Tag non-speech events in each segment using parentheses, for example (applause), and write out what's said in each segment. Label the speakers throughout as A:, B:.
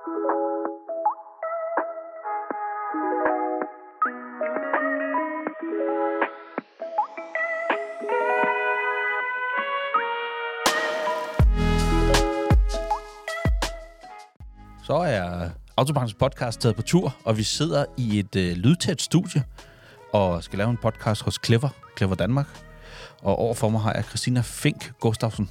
A: Så er Autobankens podcast taget på tur, og vi sidder i et øh, lydtæt studie og skal lave en podcast hos Clever, Clever Danmark. Og overfor mig har jeg Christina Fink Gustafsson.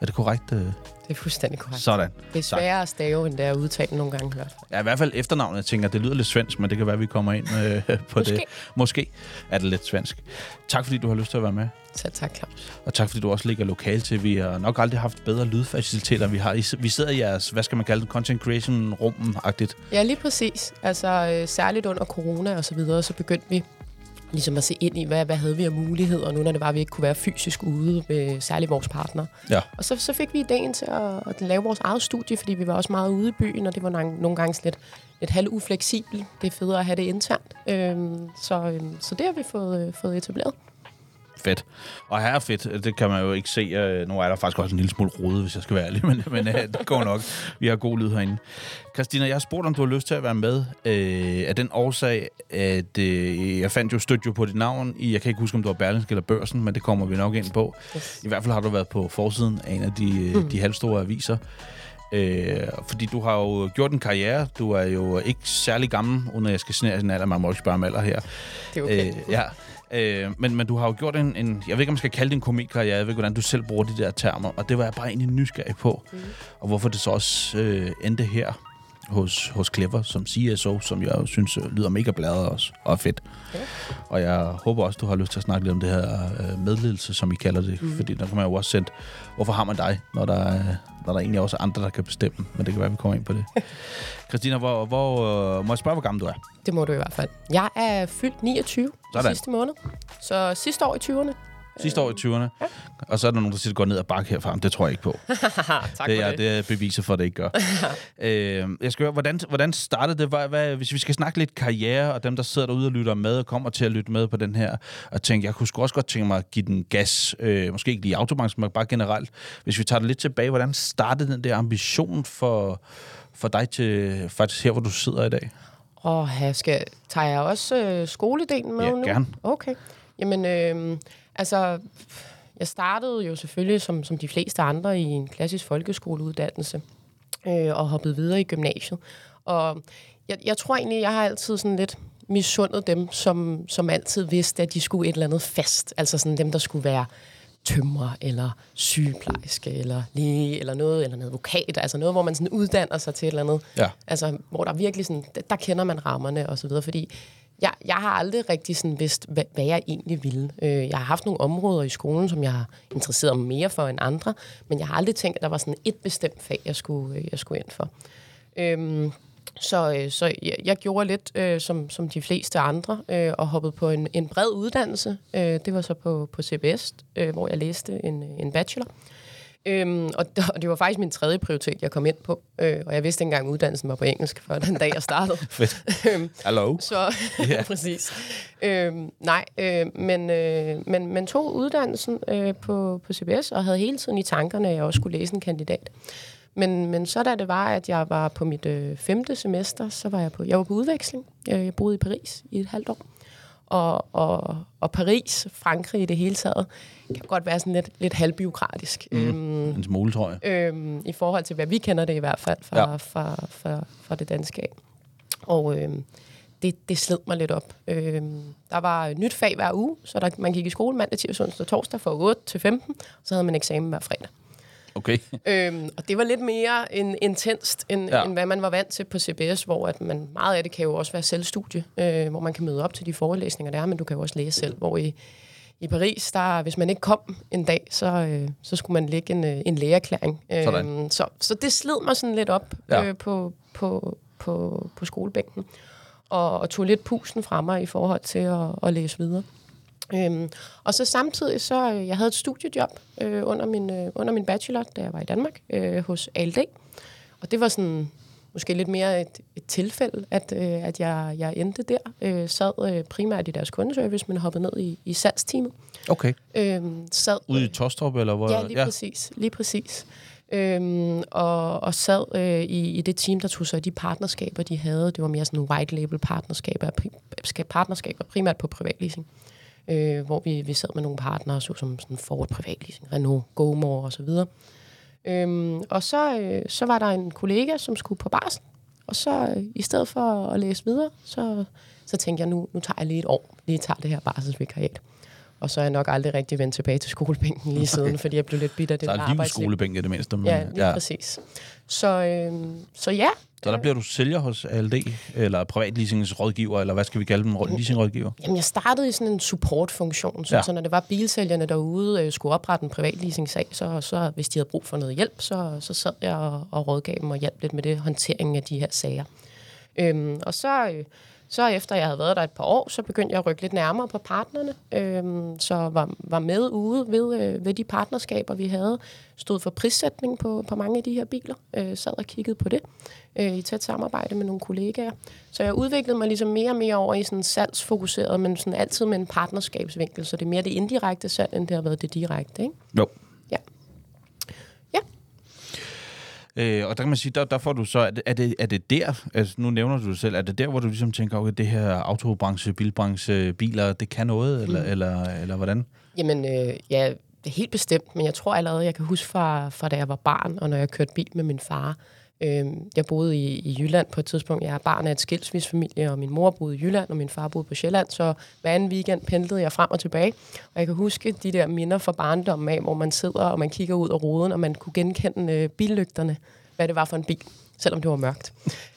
A: Er det korrekt? Øh?
B: Det er fuldstændig korrekt.
A: Sådan.
B: Det er sværere at stave, end det er at udtale nogle gange. Hørt.
A: Ja, i hvert fald efternavnet. Jeg tænker, det lyder lidt svensk, men det kan være, at vi kommer ind øh, på
B: Måske.
A: det. Måske er det lidt svensk. Tak, fordi du har lyst til at være med.
B: Så tak, Claus.
A: Og tak, fordi du også ligger lokal til. Vi har nok aldrig haft bedre lydfaciliteter, vi har. Vi sidder i jeres, hvad skal man kalde det, content creation rummen-agtigt.
B: Ja, lige præcis. Altså, øh, særligt under corona og så videre, så begyndte vi ligesom at se ind i, hvad, hvad havde vi af muligheder, nu når det var, at vi ikke kunne være fysisk ude med særligt vores partner.
A: Ja.
B: Og så, så fik vi ideen til at, at lave vores eget studie, fordi vi var også meget ude i byen, og det var nogle, nogle gange lidt, lidt halv ufleksibelt. Det er federe at have det internt. Øhm, så, øhm, så det har vi fået, øh, fået etableret.
A: Fedt. Og her er fedt, det kan man jo ikke se. øh, Nu er der faktisk også en lille smule rode, hvis jeg skal være ærlig, men, men øh, det går nok. Vi har god lyd herinde. Christina, jeg har spurgt, om du har lyst til at være med øh, af den årsag, at øh, jeg fandt jo stødt jo på dit navn i, jeg kan ikke huske, om du var Berlingske eller Børsen, men det kommer vi nok ind på.
B: Yes.
A: I hvert fald har du været på forsiden af en af de, mm. de halvstore aviser. Øh, fordi du har jo gjort en karriere. Du er jo ikke særlig gammel, uden at jeg skal snære sin alder. Man må ikke spørge om alder her.
B: Det er okay.
A: Øh, ja. Øh, men, men du har jo gjort en, en... Jeg ved ikke, om man skal kalde det en komikkarriere. Jeg ved ikke, hvordan du selv bruger de der termer. Og det var jeg bare egentlig nysgerrig på. Mm. Og hvorfor det så også øh, endte her hos, hos Clever som CSO, som jeg synes øh, lyder mega bladet også, og fedt.
B: Ja.
A: Og jeg håber også, du har lyst til at snakke lidt om det her øh, medledelse, som I kalder det. Mm. Fordi der kan man jo også sende, hvorfor har man dig, når der, er, når der egentlig også er andre, der kan bestemme. Men det kan være, vi kommer ind på det. (laughs) Christina, hvor, hvor, øh, må jeg spørge, hvor gammel du er?
B: Det må du i hvert fald. Jeg er fyldt 29
A: Sådan.
B: sidste måned. Så sidste år i 20'erne.
A: Sidste år i 20'erne. Ja. Og så er der nogen, der siger, at det går ned ad bakke herfra. Men det tror jeg ikke på. (laughs)
B: tak
A: det,
B: for
A: er,
B: det.
A: det er beviser for, at det ikke gør. (laughs) øh, jeg skal høre, hvordan, hvordan startede det? Hvad, hvad, hvis vi skal snakke lidt karriere, og dem, der sidder derude og lytter med, og kommer til at lytte med på den her, og tænker, jeg kunne også godt tænke mig at give den gas. Øh, måske ikke lige i autobanks, men bare generelt. Hvis vi tager det lidt tilbage, hvordan startede den der ambition for, for dig til faktisk her, hvor du sidder i dag?
B: Og her skal, tager jeg også øh, skoledelen med
A: Ja,
B: nu?
A: gerne.
B: Okay. Jamen, øh, altså, jeg startede jo selvfølgelig som, som de fleste andre i en klassisk folkeskoleuddannelse øh, og hoppede videre i gymnasiet. Og jeg, jeg tror egentlig, jeg har altid sådan lidt misundet dem, som, som altid vidste, at de skulle et eller andet fast. Altså sådan dem, der skulle være tømrer, eller sygeplejerske, eller læge, eller noget, eller en advokat. Altså noget, hvor man sådan uddanner sig til et eller andet.
A: Ja.
B: Altså, hvor der virkelig sådan, der, der kender man rammerne og så videre, fordi jeg, jeg har aldrig rigtig sådan vidst, hvad, hvad jeg egentlig ville. Øh, jeg har haft nogle områder i skolen, som jeg har interesseret mig mere for end andre, men jeg har aldrig tænkt, at der var sådan et bestemt fag, jeg skulle, øh, jeg skulle ind for. Øhm, så, øh, så jeg, jeg gjorde lidt øh, som, som de fleste andre, øh, og hoppede på en, en bred uddannelse. Øh, det var så på, på CBS, øh, hvor jeg læste en, en bachelor. Øhm, og, og det var faktisk min tredje prioritet, jeg kom ind på. Øh, og jeg vidste ikke engang, at uddannelsen var på engelsk, før den dag, jeg startede. (laughs)
A: Fedt.
B: Øhm,
A: Hallo?
B: så (laughs) præcis. Øhm, nej, øh, men, øh, men, men tog uddannelsen øh, på, på CBS, og havde hele tiden i tankerne, at jeg også skulle læse en kandidat. Men, men så da det var, at jeg var på mit øh, femte semester, så var jeg på, jeg var på udveksling. Jeg, jeg boede i Paris i et halvt år. Og, og, og Paris, Frankrig i det hele taget, kan godt være sådan lidt, lidt halvbiokratisk. Mm. Øhm,
A: En smule, tror jeg.
B: øhm, i forhold til, hvad vi kender det i hvert fald fra,
A: Ja.
B: fra, fra, fra det danske af. Og øhm, det, det sled mig lidt op. Øhm, der var et nyt fag hver uge, så der, man gik i skole mandag, tirsdag, onsdag og torsdag fra 8 til 15, så havde man eksamen hver fredag.
A: Okay. (laughs)
B: Øhm, og det var lidt mere en, intenst, end,
A: Ja.
B: end hvad man var vant til på CBS, hvor at man, meget af det kan jo også være selvstudie, øh, hvor man kan møde op til de forelæsninger, der er, men du kan jo også læse selv, hvor i, i Paris, der, hvis man ikke kom en dag, så, øh, så skulle man lægge en, øh, en lægeerklæring.
A: Sådan.
B: Øhm, så, så det slid mig sådan lidt op
A: Ja.
B: øh, på, på, på, på skolebænken, og, og tog lidt pusten fra mig i forhold til at, at læse videre. Øhm, og så samtidig, så øh, jeg havde et studiejob øh, under, min, øh, under min bachelor, da jeg var i Danmark, øh, hos ALD. Og det var sådan måske lidt mere et, et tilfælde, at, øh, at jeg, jeg endte der. Øh, sad øh, primært i deres kundeservice, men hoppede ned i, i salgsteamet.
A: Okay.
B: Øh, sad,
A: Ude i Tostrup, eller hvor?
B: Ja, lige ja. præcis. Lige præcis. Øhm, og, og sad øh, i, i det team, der tog sig de partnerskaber, de havde. Det var mere sådan white label partnerskaber, partnerskaber primært på privatleasing. Øh, hvor vi, vi sad med nogle partnere, så som sådan Ford Privatleasing, Renault, GoMore og så videre. Øhm, og så, øh, så var der en kollega, som skulle på barsel, og så øh, i stedet for at læse videre, så, så tænkte jeg, nu, nu tager jeg lige et år, lige tager det her barselsvikariat. Og så er jeg nok aldrig rigtig vendt tilbage til skolebænken lige siden, okay. fordi jeg blev lidt bitter af det
A: Så er lige skolebænken i det mindste. Men,
B: ja, lige ja. præcis. Så, øh, så ja.
A: Så der bliver du sælger hos ALD, eller privatleasingsrådgiver, eller hvad skal vi kalde dem, leasingrådgiver?
B: Jamen, jeg startede i sådan en supportfunktion, så, ja. så når det var bilsælgerne derude øh, skulle oprette en privatleasing-sag, så, så hvis de havde brug for noget hjælp, så, så sad jeg og, og rådgav dem og hjalp lidt med det håndtering af de her sager. Øhm, og så... Øh, så efter jeg havde været der et par år, så begyndte jeg at rykke lidt nærmere på partnerne. Øhm, så var, var med ude ved, øh, ved de partnerskaber, vi havde. Stod for prissætning på, på mange af de her biler. Øh, sad og kiggede på det øh, i tæt samarbejde med nogle kollegaer. Så jeg udviklede mig ligesom mere og mere over i sådan salgsfokuseret, men sådan altid med en partnerskabsvinkel. Så det er mere det indirekte salg, end det har været det direkte. Ikke?
A: Jo.
B: Øh,
A: og der kan man sige, der, der får du så, er det, er det, er det der, altså nu nævner du det selv, er det der, hvor du ligesom tænker, okay, det her autobranche, bilbranche, biler, det kan noget, eller, mm. eller, eller hvordan?
B: Jamen, øh, ja, det er helt bestemt, men jeg tror allerede, jeg kan huske fra, fra da jeg var barn, og når jeg kørte bil med min far, øh, jeg boede i, i Jylland på et tidspunkt. Jeg er barn af et skilsmisfamilie, og min mor boede i Jylland, og min far boede på Sjælland, så hver anden weekend pendlede jeg frem og tilbage. Og jeg kan huske de der minder fra barndommen af, hvor man sidder, og man kigger ud af ruden, og man kunne genkende øh, billygterne, hvad det var for en bil selvom det var mørkt.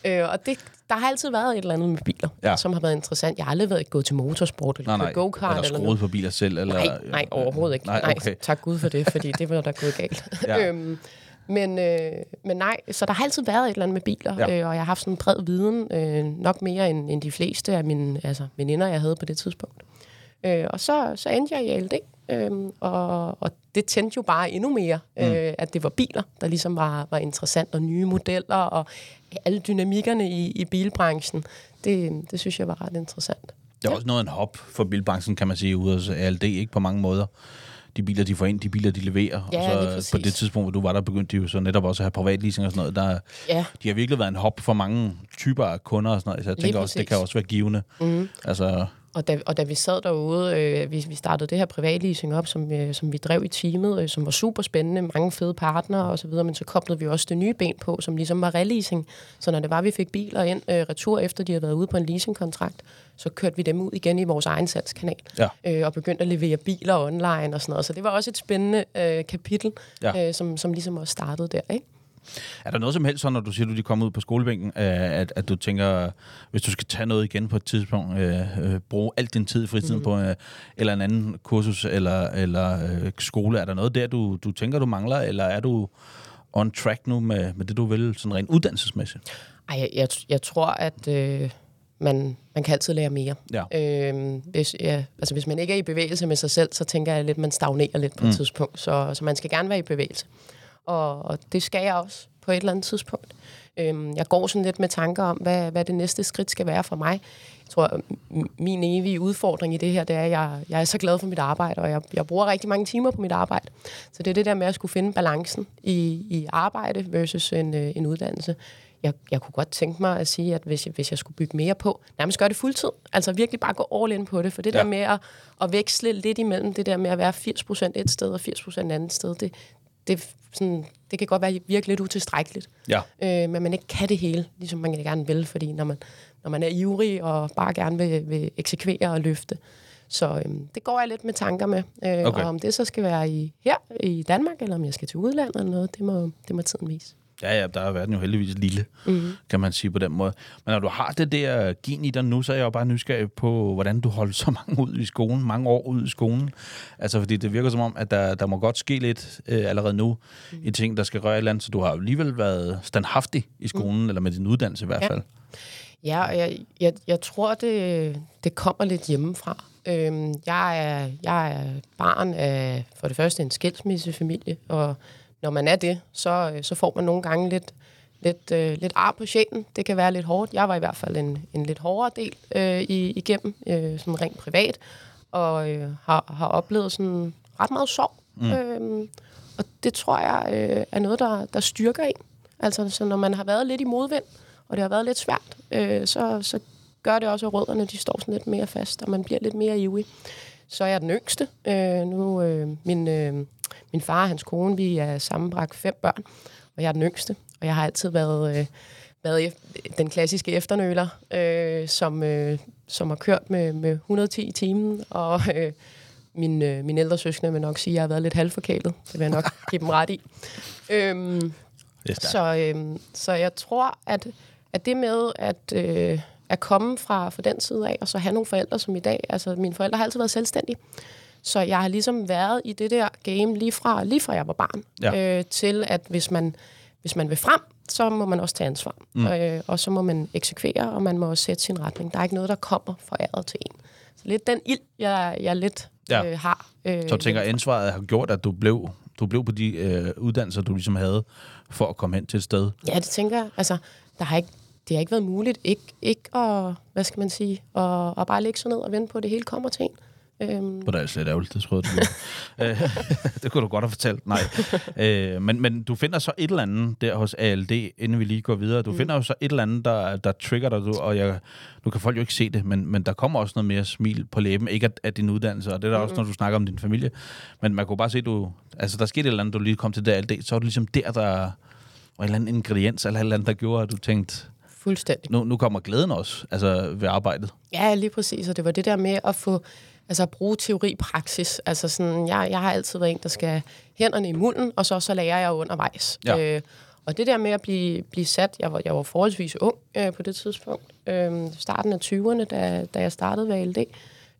B: øh, og det, der har altid været et eller andet med biler, ja. som har været interessant. Jeg har aldrig været gået til motorsport eller nej, nej. go-kart.
A: Eller skruet på biler selv? Eller,
B: nej, nej, overhovedet ikke. Nej, okay. nej, tak Gud for det, fordi det var der gået galt. ja. (laughs) øhm, men, øh, men nej, så der har altid været et eller andet med biler, ja. øh, og jeg har haft sådan en bred viden, øh, nok mere end, end de fleste af mine altså, veninder, jeg havde på det tidspunkt. Øh, og så, så endte jeg i ALD, øh, og, og det tændte jo bare endnu mere, mm. øh, at det var biler, der ligesom var, var interessant, og nye modeller, og alle dynamikkerne i, i bilbranchen. Det, det synes jeg var ret interessant.
A: Det er ja. også noget af en hop for bilbranchen, kan man sige, ude af ALD, ikke på mange måder de biler, de får ind, de biler, de leverer.
B: Ja,
A: og så på det tidspunkt, hvor du var der, begyndte de jo så netop også at have privatleasing og sådan noget. Der, ja. De har virkelig været en hop for mange typer af kunder og sådan noget. Så jeg tænker lige også, præcis. det kan også være givende. Mm. Altså,
B: og da, og da vi sad derude, øh, vi, vi startede det her privatleasing op, som, øh, som vi drev i teamet, øh, som var super spændende, mange fede partnere og så videre, men så koblede vi også det nye ben på, som ligesom var releasing. Så når det var, vi fik biler ind øh, retur, efter de havde været ude på en leasingkontrakt, så kørte vi dem ud igen i vores egen salgskanal, ja. øh, og begyndte at levere biler online og sådan noget. Så det var også et spændende øh, kapitel, ja. øh, som, som ligesom også startede der, ikke?
A: Er der noget som helst, så, når du siger, at du kommer ud på skolebænken, at, at du tænker, hvis du skal tage noget igen på et tidspunkt, øh, øh, bruge al din tid i fritiden mm. på øh, eller en anden kursus eller, eller øh, skole, er der noget der, du, du tænker, du mangler, eller er du on track nu med, med det, du vil, sådan rent uddannelsesmæssigt?
B: Ej, jeg, jeg, jeg tror, at... Øh man, man kan altid lære mere. Ja. Øhm, hvis, ja, altså hvis man ikke er i bevægelse med sig selv, så tænker jeg lidt, at man stagnerer lidt på mm. et tidspunkt. Så, så man skal gerne være i bevægelse og, det skal jeg også på et eller andet tidspunkt. Øhm, jeg går sådan lidt med tanker om, hvad, hvad det næste skridt skal være for mig. Jeg tror, min evige udfordring i det her, det er, at jeg, jeg er så glad for mit arbejde, og jeg, jeg bruger rigtig mange timer på mit arbejde. Så det er det der med at skulle finde balancen i, i arbejde versus en, øh, en uddannelse. Jeg, jeg kunne godt tænke mig at sige, at hvis jeg, hvis jeg skulle bygge mere på, nærmest gøre det fuldtid. Altså virkelig bare gå all in på det. For det ja. der med at, at veksle lidt imellem det der med at være 80% et sted og 80% et andet sted, det, det, sådan, det kan godt være virkelig lidt utilstrækkeligt. Ja. Øh, men man ikke kan det hele, ligesom man gerne vil, fordi når man, når man er ivrig og bare gerne vil, vil eksekvere og løfte, så øhm, det går jeg lidt med tanker med. Øh, okay. Og om det så skal være i, her i Danmark, eller om jeg skal til udlandet eller noget, det må, det må tiden vise.
A: Ja, ja, der er verden jo heldigvis lille, mm-hmm. kan man sige på den måde. Men når du har det der gen i dig nu, så er jeg jo bare nysgerrig på, hvordan du holder så mange ud i skolen, mange år ud i skolen. Altså, fordi det virker som om, at der, der må godt ske lidt øh, allerede nu mm. i ting, der skal røre et eller andet, så du har alligevel været standhaftig i skolen, mm. eller med din uddannelse i hvert fald.
B: Ja, og jeg, jeg, jeg tror, det, det kommer lidt hjemmefra. Øhm, jeg, er, jeg er barn af for det første en skilsmissefamilie, og når man er det, så, øh, så får man nogle gange lidt, lidt, øh, lidt ar på sjælen. Det kan være lidt hårdt. Jeg var i hvert fald en, en lidt hårdere del øh, i, igennem, øh, sådan rent privat, og øh, har, har oplevet sådan ret meget sorg. Mm. Øh, og det tror jeg øh, er noget, der, der styrker en. Altså, så når man har været lidt i modvind, og det har været lidt svært, øh, så, så gør det også, at rødderne de står sådan lidt mere fast, og man bliver lidt mere ivrig. Så er jeg den yngste. Øh, nu, øh, min, øh, min far og hans kone, vi er sammenbragt fem børn, og jeg er den yngste. Og jeg har altid været, øh, været den klassiske efternøler, øh, som, øh, som har kørt med, med 110 i timen, og øh, min, øh, min ældre søskende vil nok sige, at jeg har været lidt halvforkælet. Det vil jeg nok (laughs) give dem ret i. Øhm, så, øh, så jeg tror, at, at det med at, øh, at komme fra, fra den side af, og så have nogle forældre som i dag, altså mine forældre har altid været selvstændige, så jeg har ligesom været i det der game lige fra, lige fra jeg var barn, ja. øh, til at hvis man, hvis man vil frem, så må man også tage ansvar. Mm. Øh, og så må man eksekvere, og man må også sætte sin retning. Der er ikke noget, der kommer fra æret til en. Så lidt den ild, jeg, jeg lidt ja. øh, har.
A: Øh, så du tænker, ansvaret har gjort, at du blev, du blev på de øh, uddannelser, du ligesom havde, for at komme hen til et sted?
B: Ja, det tænker jeg. Altså, der har ikke, det har ikke været muligt ikke, ikke at, hvad skal man sige, at, at bare lægge sig ned og vente på, at det hele kommer til en.
A: Øhm. På det er slet ærgerligt, det troede du. (laughs) Øh, (laughs) det kunne du godt have fortalt. Nej. (laughs) øh, men, men du finder så et eller andet der hos ALD, inden vi lige går videre. Du mm. finder jo så et eller andet, der, der trigger dig, du, og jeg, nu kan folk jo ikke se det, men, men der kommer også noget mere smil på læben, ikke af, af din uddannelse, og det er der mm. også, når du snakker om din familie. Men man kunne bare se, du, altså der skete et eller andet, du lige kom til det ALD, så var det ligesom der, der var en eller anden ingrediens, eller et eller andet, der gjorde, at du tænkte,
B: Fuldstændig.
A: Nu, nu kommer glæden også, altså ved arbejdet.
B: Ja, lige præcis, og det var det der med at få altså at bruge teori praksis. Altså sådan, jeg, jeg har altid været en, der skal hænderne i munden, og så, så lærer jeg undervejs. Ja. Øh, og det der med at blive, blive sat, jeg var, jeg var forholdsvis ung øh, på det tidspunkt, øh, starten af 20'erne, da, da jeg startede ved ALD,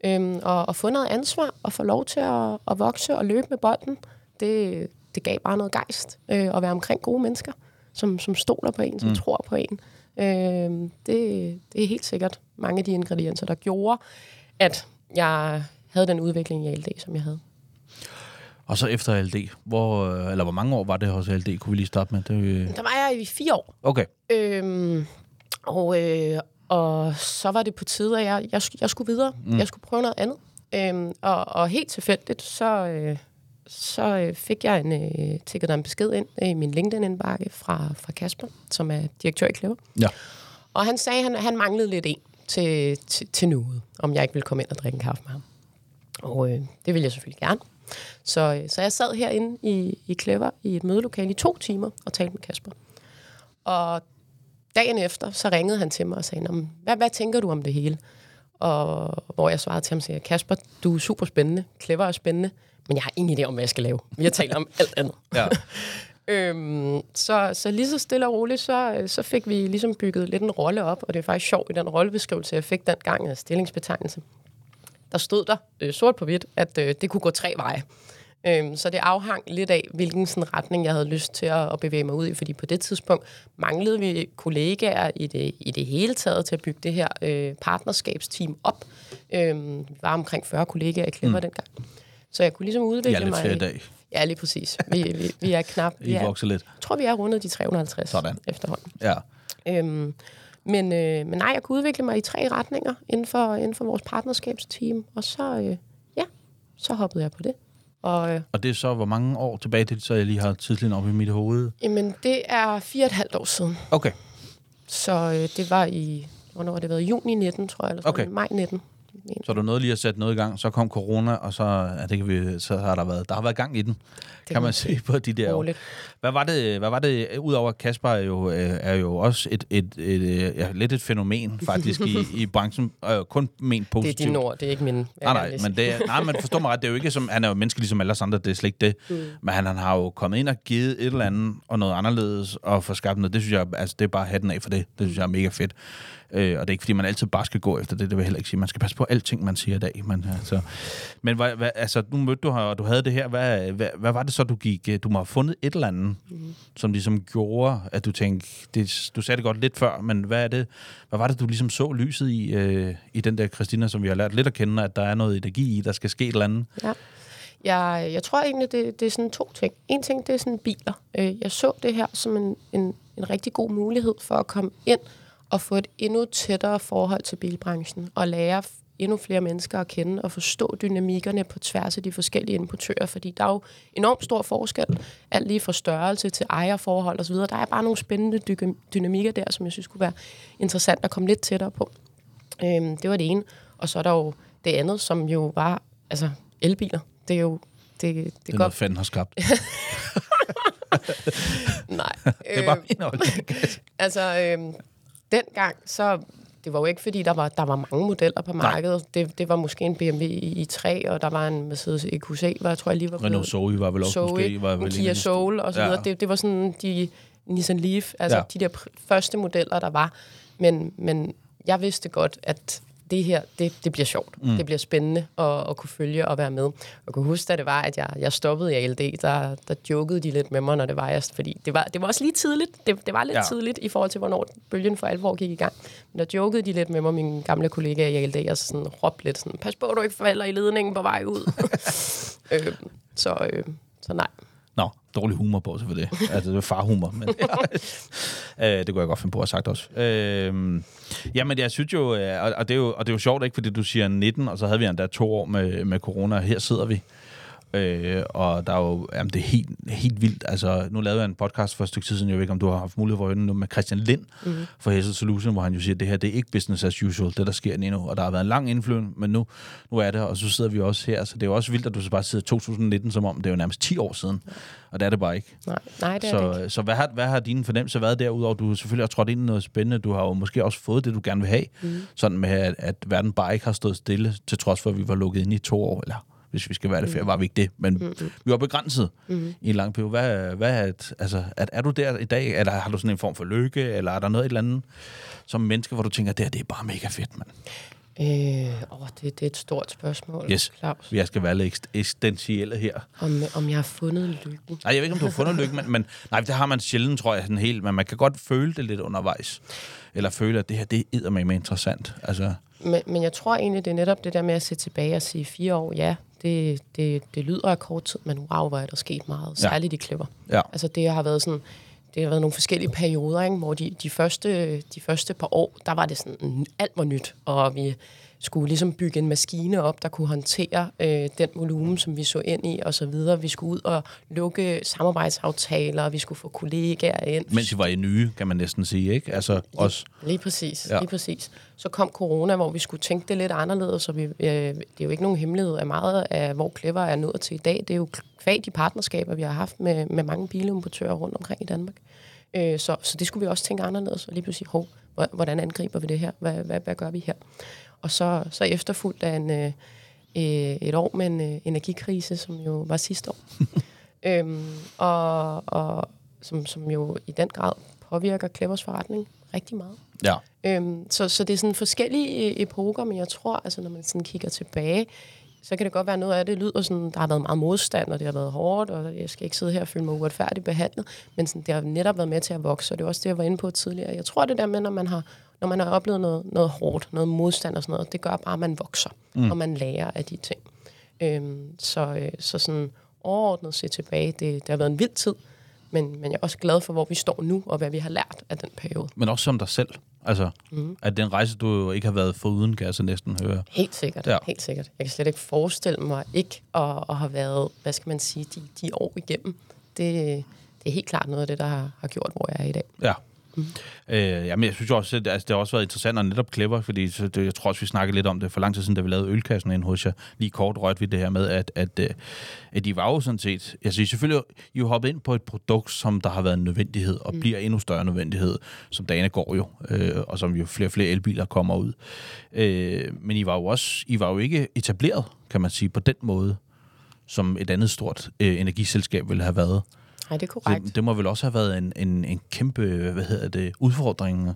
B: øh, og, og få noget ansvar, og få lov til at, at vokse og løbe med bolden, det, det gav bare noget gejst øh, at være omkring gode mennesker, som, som stoler på en, som mm. tror på en. Øh, det, det er helt sikkert mange af de ingredienser, der gjorde, at jeg havde den udvikling i ALD, som jeg havde.
A: Og så efter ALD, hvor, eller hvor mange år var det hos ALD, kunne vi lige starte med? Det,
B: øh... Der var jeg i fire år.
A: Okay.
B: Øhm, og, øh, og så var det på tide, at jeg, jeg, jeg skulle videre. Mm. Jeg skulle prøve noget andet. Øhm, og, og helt tilfældigt, så, øh, så øh, fik jeg en, øh, en besked ind i min LinkedIn-indbakke fra, fra Kasper, som er direktør i Clever.
A: Ja.
B: Og han sagde, at han, han manglede lidt en til, til, til noget, om jeg ikke ville komme ind og drikke en kaffe med ham. Og øh, det ville jeg selvfølgelig gerne. Så, øh, så jeg sad herinde i, i Clever i et mødelokale i to timer og talte med Kasper. Og dagen efter, så ringede han til mig og sagde, hvad, hvad tænker du om det hele? Og hvor jeg svarede til ham, sagde Kasper, du er super spændende, Clever er spændende, men jeg har ingen idé om, hvad jeg skal lave. Vi har talt om alt andet. (laughs) Ja. (laughs) Øhm, så, så lige så stille og roligt, så, så fik vi ligesom bygget lidt en rolle op, og det er faktisk sjovt i den rollebeskrivelse, jeg fik dengang af stillingsbetegnelse. Der stod der øh, sort på hvidt, at øh, det kunne gå tre veje. Øhm, så det afhang lidt af, hvilken sådan, retning jeg havde lyst til at, at bevæge mig ud i, fordi på det tidspunkt manglede vi kollegaer i det, i det hele taget til at bygge det her øh, partnerskabsteam op. Øhm, vi var omkring 40 kollegaer i Klemmer mm. dengang. Så jeg kunne ligesom udvikle mig...
A: Jeg er lidt mig... i dag.
B: Ja, lige præcis. Vi, vi, vi er knap... (laughs)
A: I
B: er,
A: vokser lidt.
B: Jeg tror, vi er rundet de 350
A: Sådan.
B: efterhånden.
A: Ja.
B: Øhm, men, øh, men nej, jeg kunne udvikle mig i tre retninger inden for, inden for vores partnerskabsteam, og så, øh, ja, så hoppede jeg på det.
A: Og, øh, og det er så, hvor mange år tilbage det, så jeg lige har tidslinjen op i mit hoved?
B: Jamen, det er fire og et halvt år siden.
A: Okay.
B: Så øh, det var i, hvornår har det været? Juni 19, tror jeg, eller sådan, okay. maj 19.
A: Så du nåede lige at sætte noget i gang, så kom corona, og så, ja, det kan vi, så har der været, der har været gang i den, det kan man se på de der år. Hvad var det, hvad var det udover Kasper er jo, øh, er jo også et, et, et, øh, ja, lidt et fænomen faktisk i, i branchen, øh, kun ment positivt.
B: Det er din ord, det er ikke min.
A: Nej, nej, men, det, nej, men forstå mig ret, det er jo ikke som, han er jo menneske ligesom alle andre, det er slet ikke det. Mm. Men han, han har jo kommet ind og givet et eller andet, og noget anderledes, og få skabt noget, det synes jeg, altså det er bare hatten af for det. Det synes jeg er mega fedt. Øh, og det er ikke, fordi man altid bare skal gå efter det, det vil jeg heller ikke sige. Man skal passe på alting, man siger i dag. Men, altså, men hvad, hvad, altså, nu mødte du her, og du havde det her. Hvad, hvad, hvad var det så, du gik? Du må have fundet et eller andet, mm. som ligesom gjorde, at du tænkte, det, du sagde det godt lidt før, men hvad er det, hvad var det, du ligesom så lyset i, øh, i den der Christina, som vi har lært lidt at kende, at der er noget energi i, der skal ske et eller andet?
B: Ja. Jeg, jeg tror egentlig, det, det er sådan to ting. En ting, det er sådan biler. Øh, jeg så det her som en, en, en rigtig god mulighed for at komme ind og få et endnu tættere forhold til bilbranchen og lære endnu flere mennesker at kende og forstå dynamikkerne på tværs af de forskellige importører, fordi der er jo enormt stor forskel, alt lige fra størrelse til ejerforhold osv. Der er bare nogle spændende dy- dynamikker der, som jeg synes kunne være interessant at komme lidt tættere på. Øhm, det var det ene. Og så er der jo det andet, som jo var altså elbiler. Det er jo det, det,
A: Det er noget, fanden har skabt. (laughs) (laughs)
B: Nej.
A: Det er bare min holdning. (laughs)
B: Altså, øhm, dengang, så... Det var jo ikke, fordi der var, der var mange modeller på markedet. Det, det var måske en BMW i 3, og der var en Mercedes EQC, hvor jeg tror, jeg lige var
A: Renault Zoe var vel også
B: Zoe,
A: måske... Var
B: en
A: vel
B: Kia Soul og så videre.
A: Ja.
B: Det, det var sådan de Nissan Leaf, altså
A: Ja.
B: de der første modeller, der var. Men, men jeg vidste godt, at det her, det, det bliver sjovt. Mm. Det bliver spændende at, at kunne følge og være med. Jeg kunne huske, da det var, at jeg, jeg stoppede i ALD, der, der jokede de lidt med mig, når det var jeg, fordi det var, det var også lige tidligt. Det, det var lidt
A: Ja.
B: tidligt i forhold til, hvornår bølgen for alvor gik i gang. Men der jokede de lidt med mig, mine gamle kollegaer i ALD, og sådan råbte lidt sådan, pas på, du ikke falder i ledningen på vej ud. (laughs) (laughs) øh, så, øh, så nej.
A: Dårlig humor på for det. Altså, det er farhumor. Men, (laughs) øh, det kunne jeg godt finde på at have sagt også. Øh, jamen, jeg synes jo, øh, og, og, det er jo, og det er jo sjovt, ikke? Fordi du siger 19, og så havde vi endda to år med, med corona, og her sidder vi. Øh, og der er jo, jamen det er helt, helt vildt. Altså, nu lavede jeg en podcast for et stykke tid siden, jeg ved ikke, om du har haft mulighed for at nu, med Christian Lind mm-hmm. fra Hessel Solution, hvor han jo siger, at det her, det er ikke business as usual, det der sker lige nu. Og der har været en lang indflyvning, men nu, nu er det, og så sidder vi også her. Så det er jo også vildt, at du så bare sidder i 2019, som om det er jo nærmest 10 år siden. Og det er det bare ikke.
B: Nej, nej det er det ikke.
A: Så, så hvad, har, hvad har dine fornemmelser været derudover? Du har selvfølgelig også trådt ind i noget spændende. Du har jo måske også fået det, du gerne vil have. Mm. Sådan med, at, at verden bare ikke har stået stille, til trods for, at vi var lukket ind i to år. Eller hvis vi skal være det fair, var vi ikke det. Men mm. vi var begrænset mm. i en lang periode. Hvad, hvad er, et, altså, er, er du der i dag? Eller har du sådan en form for lykke? Eller er der noget et eller andet som menneske, hvor du tænker, det her, det er bare mega fedt, mand?
B: Øh, åh, det, det er et stort spørgsmål,
A: Yes.
B: Claus.
A: Jeg skal være lidt eksistentielle her.
B: Om, om jeg har fundet lykken.
A: Nej, jeg ved ikke, om du har fundet lykke, men, men nej, det har man sjældent, tror jeg, sådan helt. Men man kan godt føle det lidt undervejs. Eller føle, at det her, det er med interessant. Altså,
B: Men, men jeg tror egentlig, det er netop det der med at se tilbage og sige fire år, ja, det, det, det lyder af kort tid, men wow, hvor er der sket meget, særligt i klipper.
A: ja.
B: Altså det har været sådan, det har været nogle forskellige perioder, ikke? hvor de, de, første, de første par år, der var det sådan, alt var nyt, og vi skulle ligesom bygge en maskine op, der kunne håndtere øh, den volumen, som vi så ind i, og så videre. Vi skulle ud og lukke samarbejdsaftaler, og vi skulle få kollegaer ind.
A: Mens I var i nye, kan man næsten sige, ikke? Altså, også,
B: Lige præcis,
A: Ja.
B: lige præcis. Så kom corona, hvor vi skulle tænke det lidt anderledes, så vi, øh, det er jo ikke nogen hemmelighed af meget af, hvor Clever er nået til i dag. Det er jo kvad de partnerskaber, vi har haft med, med mange bilimportører rundt omkring i Danmark. Øh, så, så det skulle vi også tænke anderledes, og lige pludselig, hov, hvor- hvordan angriber vi det her? Hvad, hvad, hvad gør vi her? Og så, så efterfulgt af en, øh, øh, et år med en øh, energikrise, som jo var sidste år. (laughs) øhm, og, og som, som jo i den grad påvirker Clevers forretning rigtig meget.
A: ja.
B: Øhm, så, så det er sådan forskellige e- epoker, men jeg tror, altså når man sådan kigger tilbage, så kan det godt være noget af det lyder sådan, der har været meget modstand, og det har været hårdt, og jeg skal ikke sidde her og føle mig uretfærdigt behandlet, men sådan, det har netop været med til at vokse, og det er også det, jeg var inde på tidligere. Jeg tror, det der med, når man har, når man har oplevet noget, noget hårdt, noget modstand og sådan noget, det gør bare, at man vokser, mm. og man lærer af de ting. Øhm, så, øh, så sådan overordnet set tilbage, det, det har været en vild tid, men, men jeg er også glad for, hvor vi står nu, og hvad vi har lært af den periode.
A: Men også som dig selv. Altså, mm. at den rejse, du jo ikke har været foruden, kan jeg så næsten høre.
B: Helt sikkert,
A: Ja.
B: helt sikkert. Jeg kan slet ikke forestille mig ikke at, at have været, hvad skal man sige, de, de år igennem. Det, det er helt klart noget af det, der har, har gjort, hvor jeg er i dag.
A: Ja. Mm. Øh, jamen, jeg synes jo også, at altså, det har også været interessant og netop clever, fordi så det, jeg tror også, vi snakkede lidt om det for lang tid siden, da vi lavede ølkassen ind hos jer. Lige kort rørte vi det her med, at, at, øh, at de var jo sådan set... Altså, I selvfølgelig I jo hoppet ind på et produkt, som der har været en nødvendighed, og mm. bliver endnu større nødvendighed, som dagene går jo, øh, og som jo flere og flere elbiler kommer ud. Øh, men I var jo også... I var jo ikke etableret, kan man sige, på den måde, som et andet stort øh, energiselskab ville have været.
B: Nej, det er korrekt.
A: Det, det må vel også have været en, en, en kæmpe hvad hedder det, udfordring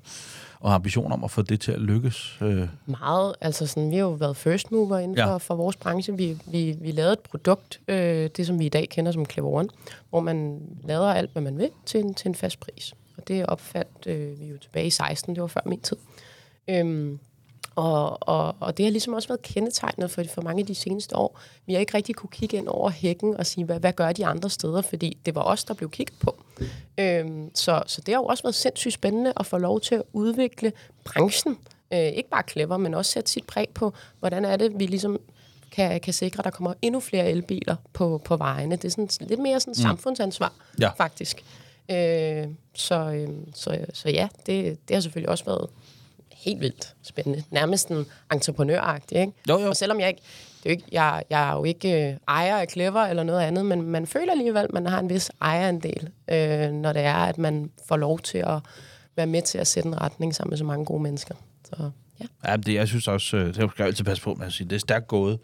A: og ambition om at få det til at lykkes. Øh,
B: Meget. Altså sådan, vi har jo været first mover inden
A: Ja.
B: for, for vores branche. Vi, vi, vi lavede et produkt, øh, det som vi i dag kender som Clever One, hvor man lader alt, hvad man vil, til en, til en fast pris. Og det opfandt øh, vi jo tilbage i 16, det var før min tid. Øhm, og, og, og det har ligesom også været kendetegnet for, for mange af de seneste år. Vi har ikke rigtig kunne kigge ind over hækken og sige, hvad, hvad gør de andre steder, fordi det var os, der blev kigget på. Øhm, så, så det har jo også været sindssygt spændende at få lov til at udvikle branchen Øh, ikke bare clever, men også sætte sit præg på, hvordan er det, vi ligesom kan, kan sikre, at der kommer endnu flere elbiler på, på vejene. Det er sådan, lidt mere sådan mm. samfundsansvar,
A: Ja.
B: faktisk. Øh, så, øh, så, så ja, det, det har selvfølgelig også været helt vildt spændende. Nærmest en entreprenøragtig, ikke?
A: Jo, jo.
B: Og selvom jeg ikke, det er ikke jeg, jeg er jo ikke øh, ejer af Clever eller noget andet, men man føler alligevel, at man har en vis ejerandel, øh, når det er, at man får lov til at være med til at sætte en retning sammen med så mange gode mennesker. Så ja.
A: Ja, det, jeg synes også, øh, det skal altid passe på med at sige, det er stærkt gået,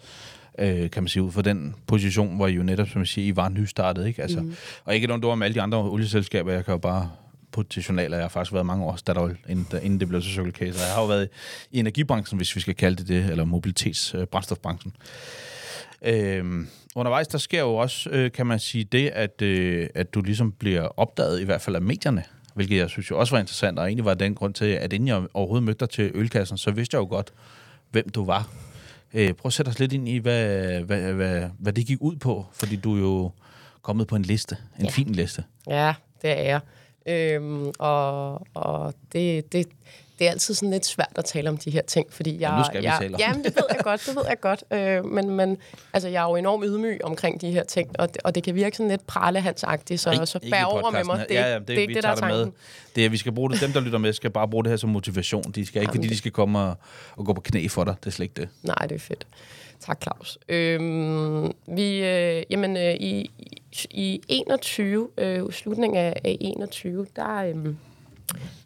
A: øh, kan man sige, ud fra den position, hvor I jo netop, som jeg siger, I var nystartet, ikke? Altså, mm. Og ikke nogen ord med alle de andre olieselskaber, jeg kan jo bare putte til journaler. Jeg har faktisk været mange år Statoil, inden, inden det blev så Circle K. Så jeg har jo været i energibranchen, hvis vi skal kalde det det, eller mobilitets- øh. Øhm, undervejs, der sker jo også, øh, kan man sige, det, at, øh, at du ligesom bliver opdaget, i hvert fald af medierne, hvilket jeg synes jo også var interessant, og egentlig var den grund til, at inden jeg overhovedet mødte dig til ølkassen, så vidste jeg jo godt, hvem du var. Øh, prøv at sætte os lidt ind i, hvad, hvad, hvad, hvad det gik ud på, fordi du er jo kommet på en liste, en ja. fin liste.
B: Ja, det er jeg. Øhm, og og det, det, det er altid sådan lidt svært at tale om de her ting, fordi jeg...
A: nu skal vi
B: jeg,
A: tale om
B: Jamen, det ved jeg godt, det ved jeg godt. Øh, men, men altså, jeg er jo enormt ydmyg omkring de her ting, og det, og det kan virke sådan lidt pralehandsagtigt, så,
A: Ej,
B: så bær over med mig. Det, er
A: ja, ja, det,
B: det er ikke
A: vi
B: det, der er tanken.
A: med. Det er, vi skal bruge det. Dem, der lytter med, skal bare bruge det her som motivation. De skal ikke, fordi de skal komme og, og gå på knæ for dig. Det er slet ikke det.
B: Nej, det er fedt. Tak, Claus. Øhm, vi, øh, jamen, øh, i, i 21, øh, slutningen af, af 21, der, øh,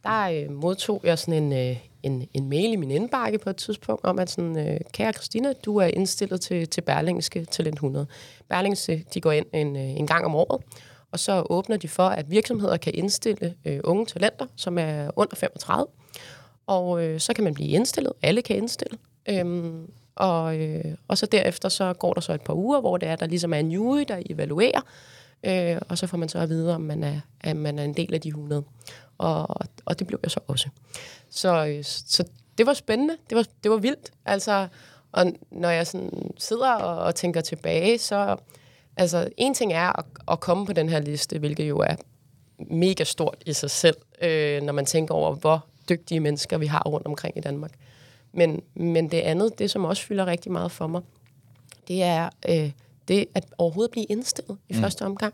B: der øh, modtog jeg sådan en, øh, en, en mail i min indbakke på et tidspunkt om, at sådan, øh, kære Christina, du er indstillet til, til Berlingske Talent 100. Berlingske, de går ind en, øh, en gang om året, og så åbner de for, at virksomheder kan indstille øh, unge talenter, som er under 35. Og øh, så kan man blive indstillet. Alle kan indstille. Øhm, og, øh, og så derefter så går der så et par uger, hvor det er, der ligesom er en jury, der evaluerer. Øh, og så får man så at vide, om man er, at man er en del af de 100. Og, og det blev jeg så også. Så, øh, så det var spændende. Det var, det var vildt. Altså, og når jeg sådan sidder og, og tænker tilbage, så... Altså, en ting er at, at komme på den her liste, hvilket jo er mega stort i sig selv, øh, når man tænker over, hvor dygtige mennesker vi har rundt omkring i Danmark. Men, men det andet, det som også fylder rigtig meget for mig, det er øh, det at overhovedet blive indstillet i mm. første omgang.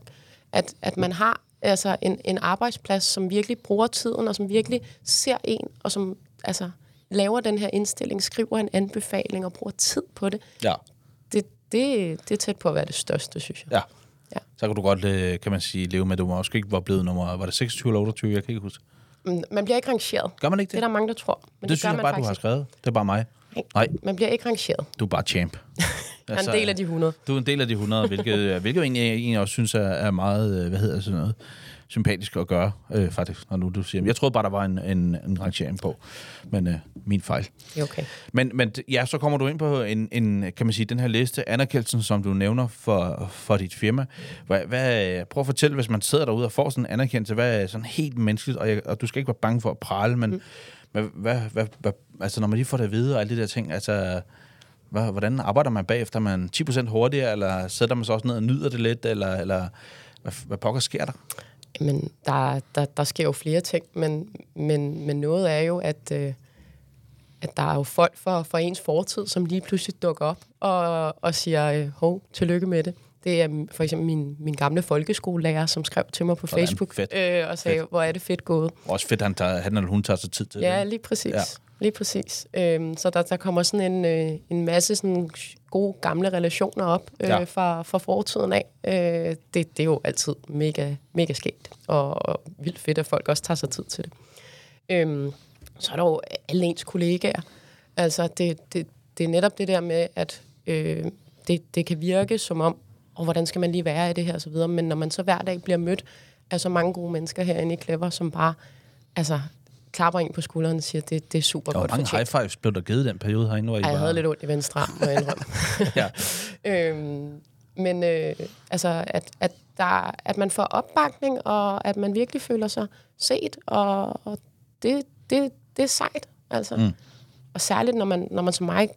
B: At, at man har altså en, en arbejdsplads, som virkelig bruger tiden, og som virkelig ser en, og som altså, laver den her indstilling, skriver en anbefaling og bruger tid på det.
A: Ja.
B: Det, det, det er tæt på at være det største, synes jeg.
A: Ja.
B: Ja.
A: Så kan du godt, øh, kan man sige, leve med, at du måske ikke var blevet nummer, var det 26 eller 28, jeg kan ikke huske.
B: Men Man bliver ikke rangeret.
A: Gør man ikke
B: Det er
A: det?
B: der mange, der tror.
A: Det,
B: Men
A: det synes
B: gør
A: jeg
B: man
A: bare, du har
B: faktisk
A: skrevet. Det er bare mig. Nej,
B: Man bliver ikke rangeret.
A: du er bare champ. (laughs)
B: Er en del af de 100.
A: Du er en del af de 100, hvilket, hvilket jo egentlig, jeg egentlig også synes er, er meget, øh, hvad hedder sådan noget, sympatisk at gøre, øh, faktisk, når nu du siger. Jeg troede bare, der var en, en, en rangering på, men øh, min fejl.
B: Okay.
A: Men, men ja, så kommer du ind på en, en, kan man sige, den her liste, anerkendelsen, som du nævner for, for dit firma. Hvad, hvad, prøv at fortælle, hvis man sidder derude og får sådan en anerkendelse, hvad er sådan helt menneskeligt, og, jeg, og du skal ikke være bange for at prale, men mm. hvad, hvad, hvad, hvad, altså når man lige får det at vide, og alle de der ting, altså, hvad, hvordan arbejder man bagefter? Er man 10% hurtigere, eller sætter man sig også ned og nyder det lidt, eller, eller hvad, hvad pokker sker der?
B: Men der, der, der sker jo flere ting, men, men, men noget er jo, at, øh, at der er jo folk for, for ens fortid, som lige pludselig dukker op og, og siger, øh, hov, tillykke med det. Det er for eksempel min, min gamle folkeskolelærer, som skrev til mig på Facebook
A: fedt.
B: Øh, og sagde,
A: Fedt.
B: hvor er det fedt gået.
A: Også fedt, at han, tager, han eller hun tager sig tid til
B: Ja,
A: det.
B: lige præcis. Lige præcis. Øhm, så der, der kommer sådan en, øh, en masse sådan gode gamle relationer op øh,
A: ja.
B: fra, fra fortiden af. Øh, det, det er jo altid mega, mega skægt, og, og vildt fedt, at folk også tager sig tid til det. Øhm, så er der jo alle ens kollegaer. Altså, det, det, det er netop det der med, at øh, det, det kan virke som om, og hvordan skal man lige være i det her og så videre, men når man så hver dag bliver mødt af så mange gode mennesker herinde i Clever, som bare altså, klapper en på skulderen og siger, det, det er super
A: Og
B: godt
A: mange high fives blev der givet den periode herinde? Hvor I
B: Ej, jeg
A: var-
B: havde lidt ondt i venstre arm, må jeg indrømme. (laughs)
A: ja. (laughs)
B: øhm, men øh, altså, at, at, der, at man får opbakning, og at man virkelig føler sig set, og, og det, det, det er sejt. Altså. Mm. Og særligt, når man, når man som mig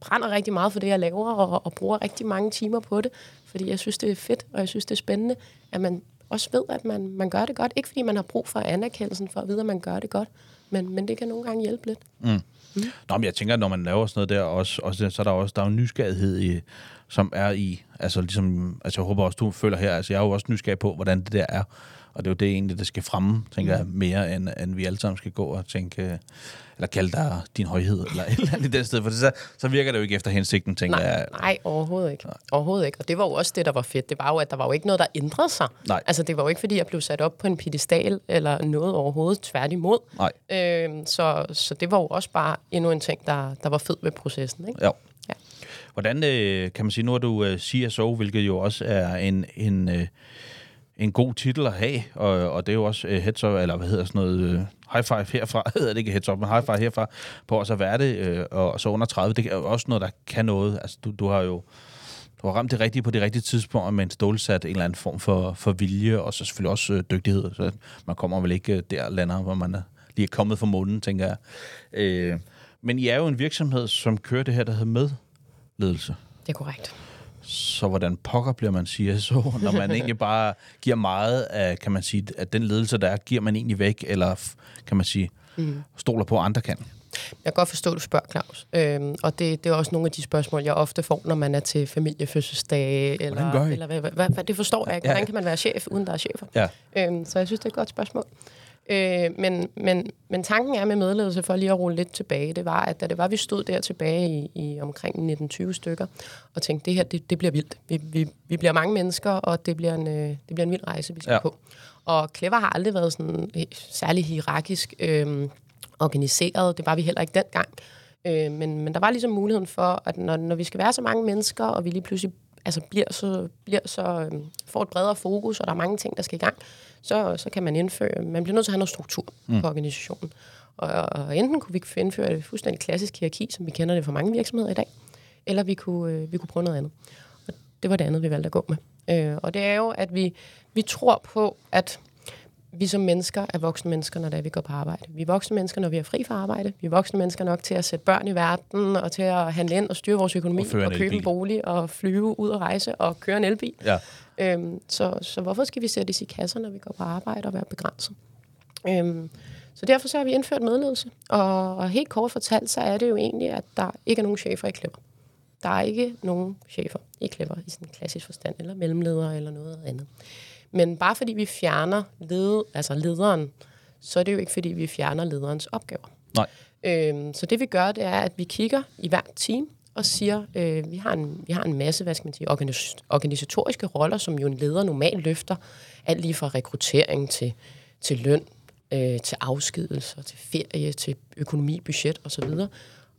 B: brænder rigtig meget for det, jeg laver, og, og bruger rigtig mange timer på det, fordi jeg synes, det er fedt, og jeg synes, det er spændende, at man også ved, at man, man gør det godt. Ikke fordi man har brug for anerkendelsen for at vide, at man gør det godt, men, men det kan nogle gange hjælpe lidt.
A: Mm. Nå, men jeg tænker, når man laver sådan noget der, også, også, så er der også der er en nysgerrighed i, som er i, altså ligesom, altså jeg håber også, du føler her, altså jeg er jo også nysgerrig på, hvordan det der er, og det er jo det egentlig, der skal fremme, tænker jeg, mere end, end vi alle sammen skal gå og tænke, eller kalde dig din højhed, eller (laughs) et eller andet i den sted, for det, så, så virker det jo ikke efter hensigten, tænker
B: Nej,
A: jeg.
B: nej, overhovedet ikke. Overhovedet ikke. Og det var jo også det, der var fedt. Det var jo, at der var jo ikke noget, der ændrede sig.
A: Nej.
B: Altså, det var jo ikke, fordi jeg blev sat op på en pedestal eller noget overhovedet. Tværtimod.
A: Nej.
B: Øhm, så, så det var jo også bare endnu en ting, der, der var fed ved processen. Ikke?
A: Ja.
B: Ja.
A: Hvordan øh, kan man sige, nu er du øh, CSO, hvilket jo også er en, en, øh, en god titel at have, og, og det er jo også uh, heads up, eller hvad hedder sådan noget, uh, high five herfra, (laughs) hedder det ikke heads up, men high five herfra, på os at være det, uh, og så under 30, det er jo også noget, der kan noget. Altså, du, du har jo du har ramt det rigtige på det rigtige tidspunkt, med en stålsat en eller anden form for, for vilje, og så selvfølgelig også øh, dygtighed. Så man kommer vel ikke der lander, hvor man er, lige er kommet fra månen, tænker jeg. Øh, men I er jo en virksomhed, som kører det her, der hedder medledelse.
B: Det er korrekt.
A: Så hvordan pokker bliver man CSO, når man egentlig bare giver meget af, kan man sige, at den ledelse, der er, giver man egentlig væk, eller kan man sige, mm. stoler på, at andre kan?
B: Jeg kan godt forstå, at du spørger, Claus. Øhm, og det, det er også nogle af de spørgsmål, jeg ofte får, når man er til familiefødselsdage. Eller, eller hvad, hvad, hvad, det forstår jeg ikke.
A: Ja,
B: Hvordan
A: ja.
B: kan man være chef, uden der er chefer?
A: Ja.
B: Øhm, så jeg synes, det er et godt spørgsmål. Øh, men, men, men tanken er med medledelse, for lige at rulle lidt tilbage, det var, at da det var, vi stod der tilbage i, i omkring 19-20 stykker, og tænkte, det her, det, det bliver vildt. Vi, vi, vi bliver mange mennesker, og det bliver en, øh, det bliver en vild rejse, vi skal
A: Ja.
B: på. Og Clever har aldrig været sådan øh, særlig hierarkisk øh, organiseret. Det var vi heller ikke dengang. Øh, men, men der var ligesom muligheden for, at når, når vi skal være så mange mennesker, og vi lige pludselig altså bliver så, bliver så øh, får et bredere fokus, og der er mange ting, der skal i gang, så, så kan man indføre, man bliver nødt til at have noget struktur mm. på organisationen. Og, og enten kunne vi indføre et fuldstændig klassisk hierarki, som vi kender det fra mange virksomheder i dag, eller vi kunne, øh, vi kunne prøve noget andet. Og det var det andet, vi valgte at gå med. Øh, og det er jo, at vi, vi tror på, at vi som mennesker er voksne mennesker, når det er, vi går på arbejde. Vi er voksne mennesker, når vi er fri fra arbejde. Vi er voksne mennesker nok til at sætte børn i verden, og til at handle ind og styre vores økonomi,
A: Og
B: og,
A: føre en
B: og købe en bolig, og flyve ud og rejse, og køre en elbil.
A: Ja.
B: Øhm, så, så hvorfor skal vi sættes i kasser, når vi går på arbejde og være begrænset? Øhm, så derfor så har vi indført medledelse. Og, og helt kort fortalt, så er det jo egentlig, at der ikke er nogen chefer i Clever. Der er ikke nogen chefer i Clever i sådan en klassisk forstand, eller mellemledere eller noget andet. Men bare fordi vi fjerner led, altså lederen, så er det jo ikke, fordi vi fjerner lederens opgaver.
A: Nej.
B: Øhm, så det vi gør, det er, at vi kigger i hvert team og siger, øh, vi, har en, vi har en masse, hvad skal man sige, organis- organisatoriske roller, som jo en leder normalt løfter. Alt lige fra rekruttering til, til løn, øh, til afskedelser, til ferie, til økonomi, budget osv.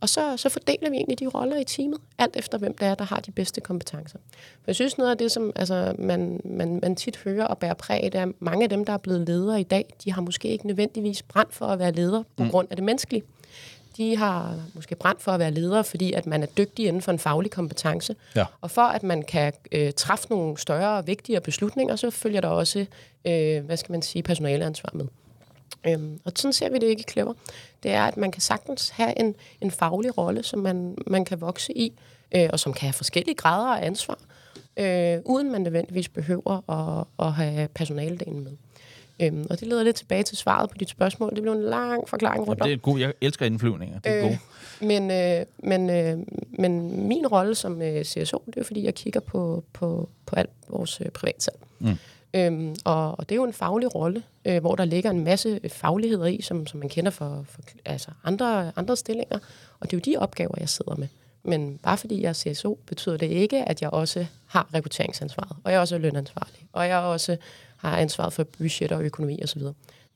B: Og så, så fordeler vi egentlig de roller i teamet, alt efter hvem det er, der har de bedste kompetencer. For jeg synes noget af det, som altså, man, man, man tit hører og bærer præg af, det er, at mange af dem, der er blevet ledere i dag, de har måske ikke nødvendigvis brændt for at være leder på mm. grund af det menneskelige. De har måske brændt for at være leder, fordi at man er dygtig inden for en faglig kompetence.
A: Ja.
B: Og for at man kan øh, træffe nogle større og vigtigere beslutninger, så følger der også, øh, hvad skal man sige, personaleansvar med. Øhm, og sådan ser vi det ikke i Clever. Det er, at man kan sagtens have en, en faglig rolle, som man, man kan vokse i, øh, og som kan have forskellige grader af ansvar, øh, uden man nødvendigvis behøver at, at have personaledelen med. Øhm, og det leder lidt tilbage til svaret på dit spørgsmål. Det blev en lang forklaring rundt
A: Det
B: om.
A: er god. Jeg elsker indflyvninger. Det er øh. gode.
B: Men, øh, men, øh, men min rolle som øh, CSO, det er jo fordi, jeg kigger på, på, på alt vores øh, privatsalg. Mm. Øhm, og, og det er jo en faglig rolle, øh, hvor der ligger en masse fagligheder i, som, som man kender fra for, altså andre, andre stillinger. Og det er jo de opgaver, jeg sidder med. Men bare fordi jeg er CSO, betyder det ikke, at jeg også har rekrutteringsansvaret, og jeg også er lønansvarlig, og jeg også har ansvaret for budget og økonomi osv.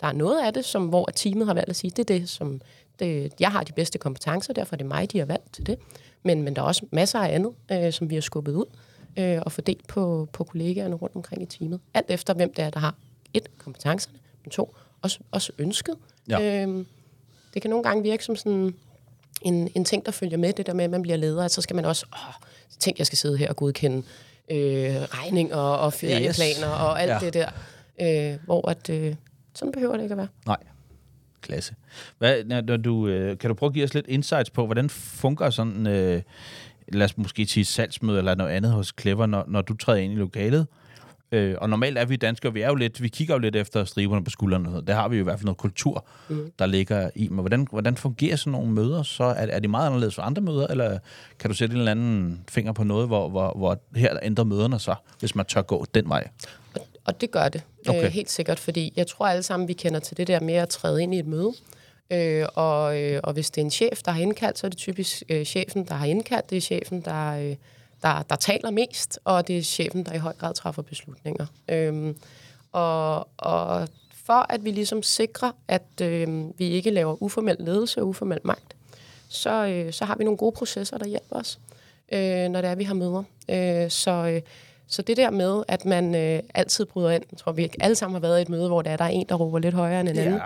B: Der er noget af det, som, hvor teamet har valgt at sige, det er det, som det, jeg har de bedste kompetencer, derfor er det mig, de har valgt til det. Men, men der er også masser af andet, øh, som vi har skubbet ud øh, og fordelt på, på kollegaerne rundt omkring i teamet. Alt efter, hvem det er, der har et, kompetencerne, men to, også, også ønsket.
A: Ja.
B: Øhm, det kan nogle gange virke som sådan en, en ting, der følger med, det der med, at man bliver leder, at så skal man også, åh, tænk, jeg skal sidde her og godkende øh, regninger og ferieplaner og alt
A: Ja.
B: det der. Øh, hvor at, øh, sådan behøver det ikke at være.
A: Nej. Klasse. Hvad, når, når du, øh, kan du prøve at give os lidt insights på, hvordan fungerer sådan, øh, lad os måske sige salgsmøde eller noget andet hos Clever, når, når du træder ind i lokalet? Øh, og normalt er vi danskere, vi er jo lidt, vi kigger jo lidt efter striberne på skuldrene. Det har vi jo i hvert fald noget kultur, mm. der ligger i. Men hvordan, hvordan fungerer sådan nogle møder? Så er, er de meget anderledes for andre møder, eller kan du sætte en eller anden finger på noget, hvor, hvor, hvor her ændrer møderne sig, hvis man tør gå den vej?
B: Og, og det gør det, okay. øh, helt sikkert, fordi jeg tror alle sammen, vi kender til det der med at træde ind i et møde. Øh, og, øh, og hvis det er en chef, der har indkaldt, så er det typisk øh, chefen, der har indkaldt. Det er chefen, der, øh, der, der taler mest, og det er chefen, der i høj grad træffer beslutninger. Øh, og, og for at vi ligesom sikrer, at øh, vi ikke laver uformel ledelse og uformel magt, så, øh, så har vi nogle gode processer, der hjælper os, øh, når det er, vi har møder. Øh, så, øh, så det der med, at man øh, altid bryder ind, jeg tror vi alle sammen har været i et møde, hvor der er, der er en, der råber lidt højere end en anden.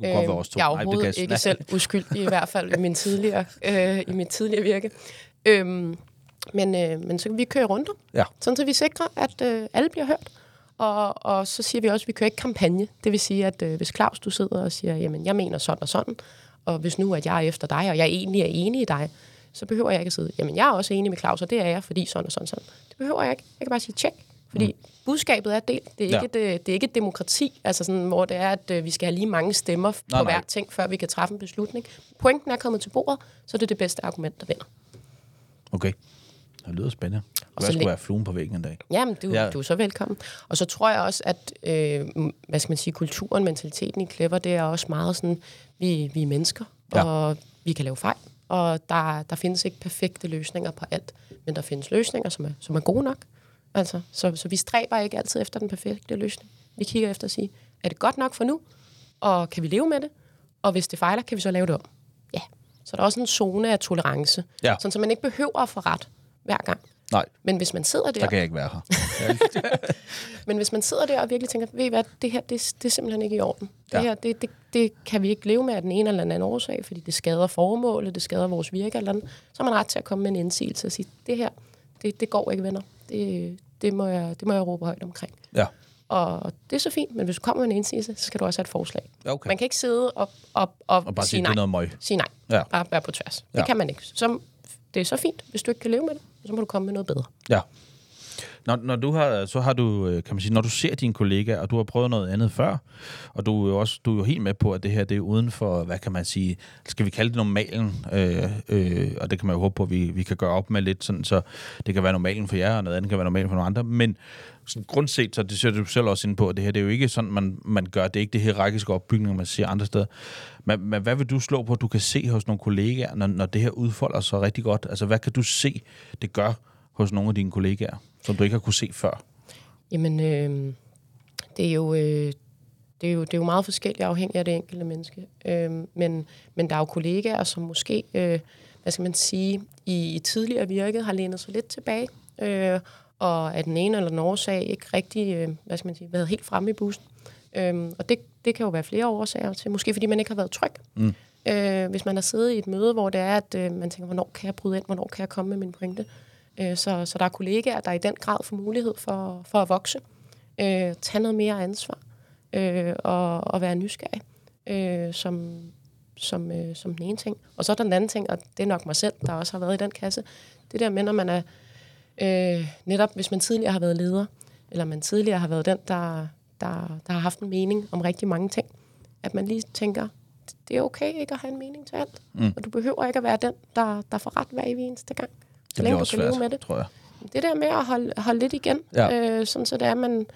A: Ja. Øh, jeg er
B: overhovedet ikke selv uskyldig, i hvert fald i, min tidligere, øh, i mit tidligere virke. Øhm, men, øh, men så kan vi køre rundt,
A: ja.
B: sådan så vi sikrer, at øh, alle bliver hørt. Og, og så siger vi også, at vi kører ikke kampagne. Det vil sige, at øh, hvis Claus, du sidder og siger, jamen jeg mener sådan og sådan, og hvis nu, at jeg er efter dig, og jeg egentlig er enig i dig, så behøver jeg ikke at sige, jamen jeg er også enig med Claus, og det er jeg, fordi sådan og sådan sådan. Det behøver jeg ikke. Jeg kan bare sige, tjek. Fordi mm. budskabet er delt. Det er, ja. ikke et, øh, det er ikke et demokrati, altså sådan, hvor det er, at øh, vi skal have lige mange stemmer nej, på nej. hver ting, før vi kan træffe en beslutning. Pointen er kommet til bordet, så det er det bedste argument, der vinder.
A: Okay. Det lyder spændende. Og så skulle være fluen på væggen en dag.
B: Jamen, du, ja. du er så velkommen. Og så tror jeg også, at øh, hvad skal man sige, kulturen, mentaliteten i Clever, det er også meget sådan, vi, vi er mennesker, ja. og vi kan lave fejl. Og der, der findes ikke perfekte løsninger på alt, men der findes løsninger, som er, som er gode nok. Altså, så, så vi stræber ikke altid efter den perfekte løsning. Vi kigger efter at sige, er det godt nok for nu? Og kan vi leve med det? Og hvis det fejler, kan vi så lave det om? Ja. Så der er også en zone af tolerance.
A: Ja.
B: Sådan, så man ikke behøver at få ret hver gang.
A: Nej.
B: Men hvis man sidder der...
A: Der kan jeg ikke være her. (laughs)
B: men hvis man sidder der og virkelig tænker, ved I hvad, det her, det, det er simpelthen ikke i orden. Ja. Det her, det, det, det kan vi ikke leve med af den ene eller den anden årsag, fordi det skader formålet, det skader vores virke eller andet. Så har man ret til at komme med en indsigelse og sige, det her, det, det går ikke, venner. Det, det, må jeg, det må jeg råbe højt omkring.
A: Ja.
B: Og det er så fint, men hvis du kommer med en indsigelse, så skal du også have et forslag.
A: Okay.
B: Man kan ikke sidde og, og, og,
A: og bare
B: sige
A: nej. Noget møg.
B: Sige nej.
A: Ja.
B: Bare være på tværs.
A: Ja.
B: Det kan man ikke. Så, det er så fint, hvis du ikke kan leve med det, så må du komme med noget bedre.
A: Ja. Når, når du har, så har du, øh, kan man sige, når du ser dine kollegaer, og du har prøvet noget andet før, og du er jo også du er jo helt med på, at det her det er uden for, hvad kan man sige, skal vi kalde det normalen, øh, øh, og det kan man jo håbe på, at vi, vi kan gøre op med lidt, sådan, så det kan være normalen for jer, og noget andet kan være normalen for nogle andre, men sådan grundset, så det ser du selv også ind på, at det her det er jo ikke sådan, man, man gør, det er ikke det hierarkiske opbygning, man ser andre steder. Men, men hvad vil du slå på, at du kan se hos nogle kollegaer, når, når det her udfolder sig rigtig godt? Altså, hvad kan du se, det gør hos nogle af dine kollegaer? Som du ikke har kunne se før?
B: Jamen, øh, det, er jo, øh, det, er jo, det er jo meget forskelligt afhængigt af det enkelte menneske. Øh, men, men der er jo kollegaer, som måske, øh, hvad skal man sige, i, i tidligere virket har lænet sig lidt tilbage, øh, og af den ene eller den årsag ikke rigtig, øh, hvad skal man sige, været helt fremme i bussen. Øh, og det, det kan jo være flere årsager til. Måske fordi man ikke har været tryg. Mm. Øh, hvis man har siddet i et møde, hvor det er, at øh, man tænker, hvornår kan jeg bryde ind, hvornår kan jeg komme med min pointe, Øh, så, så der er kollegaer, der i den grad får mulighed for, for at vokse, øh, tage noget mere ansvar øh, og, og være nysgerrig, øh, som, som, øh, som den ene ting. Og så er der den anden ting, og det er nok mig selv, der også har været i den kasse. Det der med, når man er, øh, netop hvis man tidligere har været leder, eller man tidligere har været den, der, der, der har haft en mening om rigtig mange ting, at man lige tænker, det er okay ikke at have en mening til alt. Mm. Og du behøver ikke at være den, der, der får ret hver eneste gang
A: det bliver også svært, med det. tror jeg.
B: Det der med at holde, holde lidt igen, ja. øh, sådan så det er, at man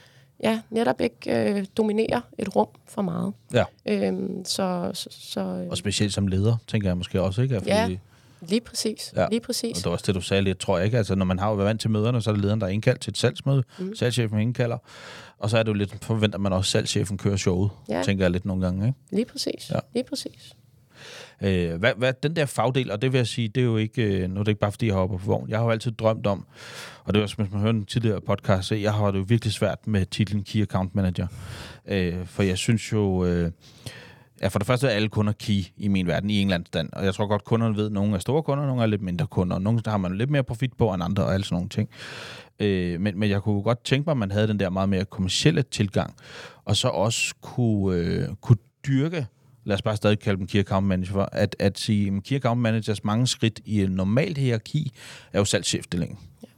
B: ja, netop ikke øh, dominerer et rum for meget.
A: Ja.
B: Øhm, så, så, så, øh.
A: Og specielt som leder, tænker jeg måske også, ikke?
B: Fordi, ja, lige præcis. Ja. Lige præcis.
A: Og det var også det, du sagde lidt, tror jeg ikke. Altså, når man har været vant til møderne, så er det lederen, der er indkaldt til et salgsmøde. Mm. Salgschefen indkalder. Og så er det jo lidt, forventer man også, at salgschefen kører showet, ja. tænker jeg lidt nogle gange, ikke?
B: Lige præcis. Ja. Lige præcis.
A: Øh, hvad, hvad, den der fagdel, og det vil jeg sige, det er jo ikke, øh, nu er det ikke bare fordi, jeg hopper på vogn. Jeg har jo altid drømt om, og det var, hvis man hører en tidligere podcast, jeg har det jo virkelig svært med titlen Key Account Manager. Øh, for jeg synes jo, øh, Ja, for det første er alle kunder key i min verden, i England stand. Og jeg tror godt, kunderne ved, at nogle er store kunder, nogle er lidt mindre kunder. Nogle der har man lidt mere profit på end andre, og alle sådan nogle ting. Øh, men, men jeg kunne godt tænke mig, at man havde den der meget mere kommercielle tilgang, og så også kunne, øh, kunne dyrke lad os bare stadig kalde dem key account manager, at, at sige, at key account managers mange skridt i en normalt hierarki er jo salgschefstillingen. Ja.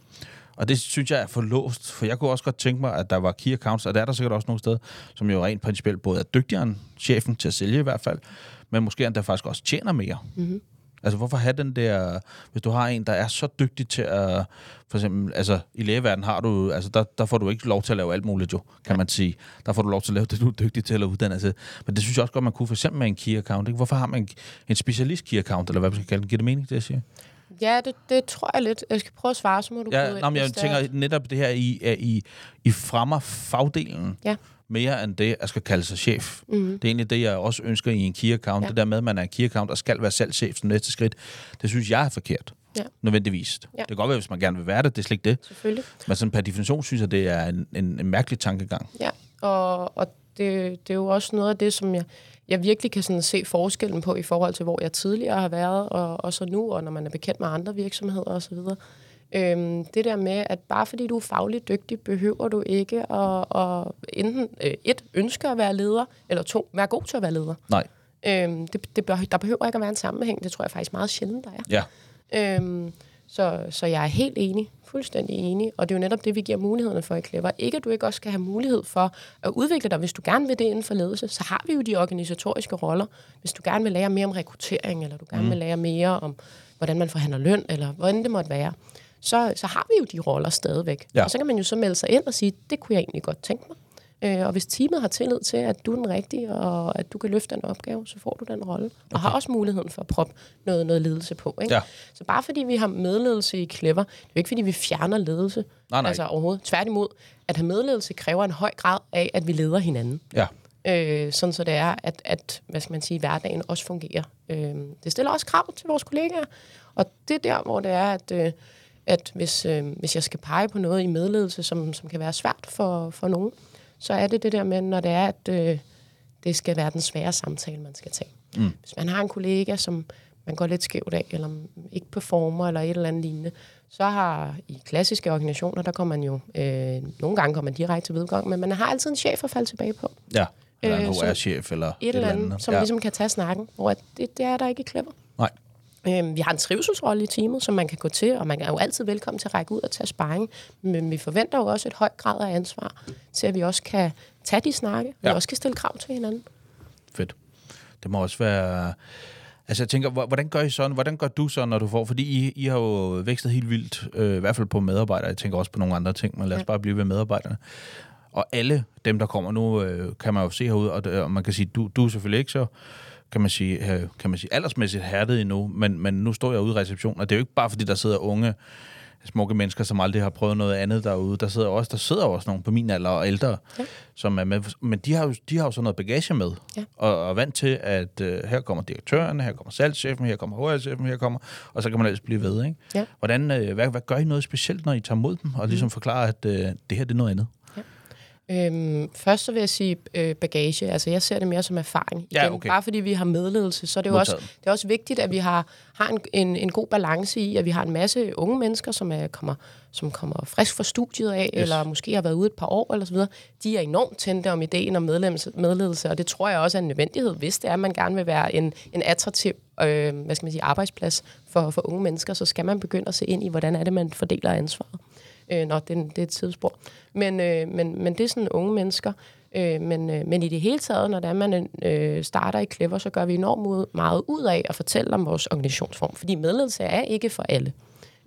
A: Og det synes jeg er for låst, for jeg kunne også godt tænke mig, at der var key accounts, og der er der sikkert også nogle steder, som jo rent principielt både er dygtigere end chefen til at sælge i hvert fald, men måske endda faktisk også tjener mere. Mm-hmm. Altså, hvorfor have den der... Hvis du har en, der er så dygtig til at... For eksempel, altså, i lægeverdenen har du... Altså, der, der får du ikke lov til at lave alt muligt, jo, kan man sige. Der får du lov til at lave det, du er dygtig til at uddanne sig. Men det synes jeg også godt, man kunne for eksempel med en key account. Ikke? Hvorfor har man en, en specialist key account, eller hvad man skal kalde det? Giver det mening, det jeg siger?
B: Ja, det, det tror jeg lidt. Jeg skal prøve at svare, så må du
A: Ja, nå, men jeg tænker
B: er-
A: netop det her, I, I, I fremmer fagdelen
B: Ja.
A: Mere end det, at skal kalde sig chef. Mm-hmm. Det er egentlig det, jeg også ønsker i en key account.
B: Ja.
A: Det der med, at man er en key account og skal være salgschef som næste skridt, det synes jeg er forkert.
B: Ja.
A: Nødvendigvis.
B: Ja.
A: Det kan godt være, hvis man gerne vil være det, det er slet ikke det.
B: Selvfølgelig.
A: Men sådan per definition synes jeg, det er en, en, en mærkelig tankegang.
B: Ja, og, og det, det er jo også noget af det, som jeg, jeg virkelig kan sådan se forskellen på i forhold til, hvor jeg tidligere har været, og, og så nu, og når man er bekendt med andre virksomheder osv. Øhm, det der med, at bare fordi du er fagligt dygtig, behøver du ikke at, at enten øh, et, ønske at være leder, eller to, være god til at være leder.
A: Nej.
B: Øhm, det, det bør, der behøver ikke at være en sammenhæng. Det tror jeg faktisk meget sjældent, der er.
A: Ja.
B: Øhm, så, så jeg er helt enig, fuldstændig enig, og det er jo netop det, vi giver mulighederne for i Clever. Ikke at du ikke også skal have mulighed for at udvikle dig, hvis du gerne vil det inden for ledelse, så har vi jo de organisatoriske roller. Hvis du gerne vil lære mere om rekruttering, eller du gerne mm. vil lære mere om, hvordan man forhandler løn, eller hvordan det måtte være, så, så har vi jo de roller stadigvæk.
A: Ja.
B: Og så kan man jo så melde sig ind og sige, det kunne jeg egentlig godt tænke mig. Øh, og hvis teamet har tillid til, at du er den rigtige, og at du kan løfte den opgave, så får du den rolle. Okay. Og har også muligheden for at proppe noget, noget ledelse på. Ikke?
A: Ja.
B: Så bare fordi vi har medledelse i Clever, det er jo ikke fordi, vi fjerner ledelse.
A: Nej, nej.
B: Altså overhovedet. Tværtimod, at have medledelse kræver en høj grad af, at vi leder hinanden.
A: Ja.
B: Øh, sådan så det er, at, at hvad skal man sige, hverdagen også fungerer. Øh, det stiller også krav til vores kollegaer. Og det er der, hvor det er, at, øh, at hvis, øh, hvis jeg skal pege på noget i medledelse, som, som kan være svært for, for nogen, så er det det der med, når det er, at øh, det skal være den svære samtale, man skal tage. Mm. Hvis man har en kollega, som man går lidt skævt af, eller ikke performer, eller et eller andet lignende, så har i klassiske organisationer, der kommer man jo, øh, nogle gange kommer man direkte til vedgang, men man har altid en chef at falde tilbage på.
A: Ja. Eller en
B: Øh, som-
A: HR-chef, eller
B: Et eller andet, som
A: ja.
B: ligesom kan tage snakken, hvor det, det er der ikke i Clever. Øhm, vi har en trivselsrolle i teamet, som man kan gå til, og man er jo altid velkommen til at række ud og tage sparring. Men vi forventer jo også et højt grad af ansvar, til at vi også kan tage de snakke, ja. Vi også kan stille krav til hinanden.
A: Fedt. Det må også være... Altså jeg tænker, hvor- hvordan gør I sådan? Hvordan gør du så, når du får... Fordi I, I har jo vækstet helt vildt, øh, i hvert fald på medarbejdere. Jeg tænker også på nogle andre ting, men lad os
B: Ja.
A: bare blive ved medarbejderne. Og alle dem, der kommer nu, øh, kan man jo se herude, og, og man kan sige, du, du er selvfølgelig ikke så kan man sige, øh, kan man sige aldersmæssigt hærdet endnu, men, men nu står jeg ude i receptionen, og det er jo ikke bare, fordi der sidder unge, smukke mennesker, som aldrig har prøvet noget andet derude. Der sidder også, der sidder også nogle på min alder og ældre,
B: Ja.
A: som er med. Men de har jo, de har jo så noget bagage med,
B: Ja.
A: og, er vant til, at øh, her kommer direktøren, her kommer salgschefen, her kommer HR-chefen, her kommer, og så kan man ellers blive ved, ikke?
B: Ja.
A: Hvordan, øh, hvad, hvad gør I noget specielt, når I tager mod dem, og ligesom forklarer, at øh, det her det er noget andet?
B: Øhm, først så vil jeg sige øh, bagage. Altså jeg ser det mere som erfaring.
A: Ja,
B: Igen,
A: okay.
B: Bare fordi vi har medledelse, så er det jo også, det er også vigtigt, at vi har, har en, en, en god balance i, at vi har en masse unge mennesker, som, er, kommer, som kommer frisk fra studiet af, yes. eller måske har været ude et par år, eller så videre. De er enormt tændte om ideen om medledelse, medledelse, og det tror jeg også er en nødvendighed, hvis det er, at man gerne vil være en, en attraktiv øh, hvad skal man sige, arbejdsplads for, for unge mennesker, så skal man begynde at se ind i, hvordan er det, man fordeler ansvaret. Øh, nå, det, er det er et tidsspor. Men, øh, men, men det er sådan unge mennesker. Øh, men, øh, men i det hele taget, når det er, man øh, starter i Clever, så gør vi enormt meget ud af at fortælle om vores organisationsform. Fordi medledelse er ikke for alle.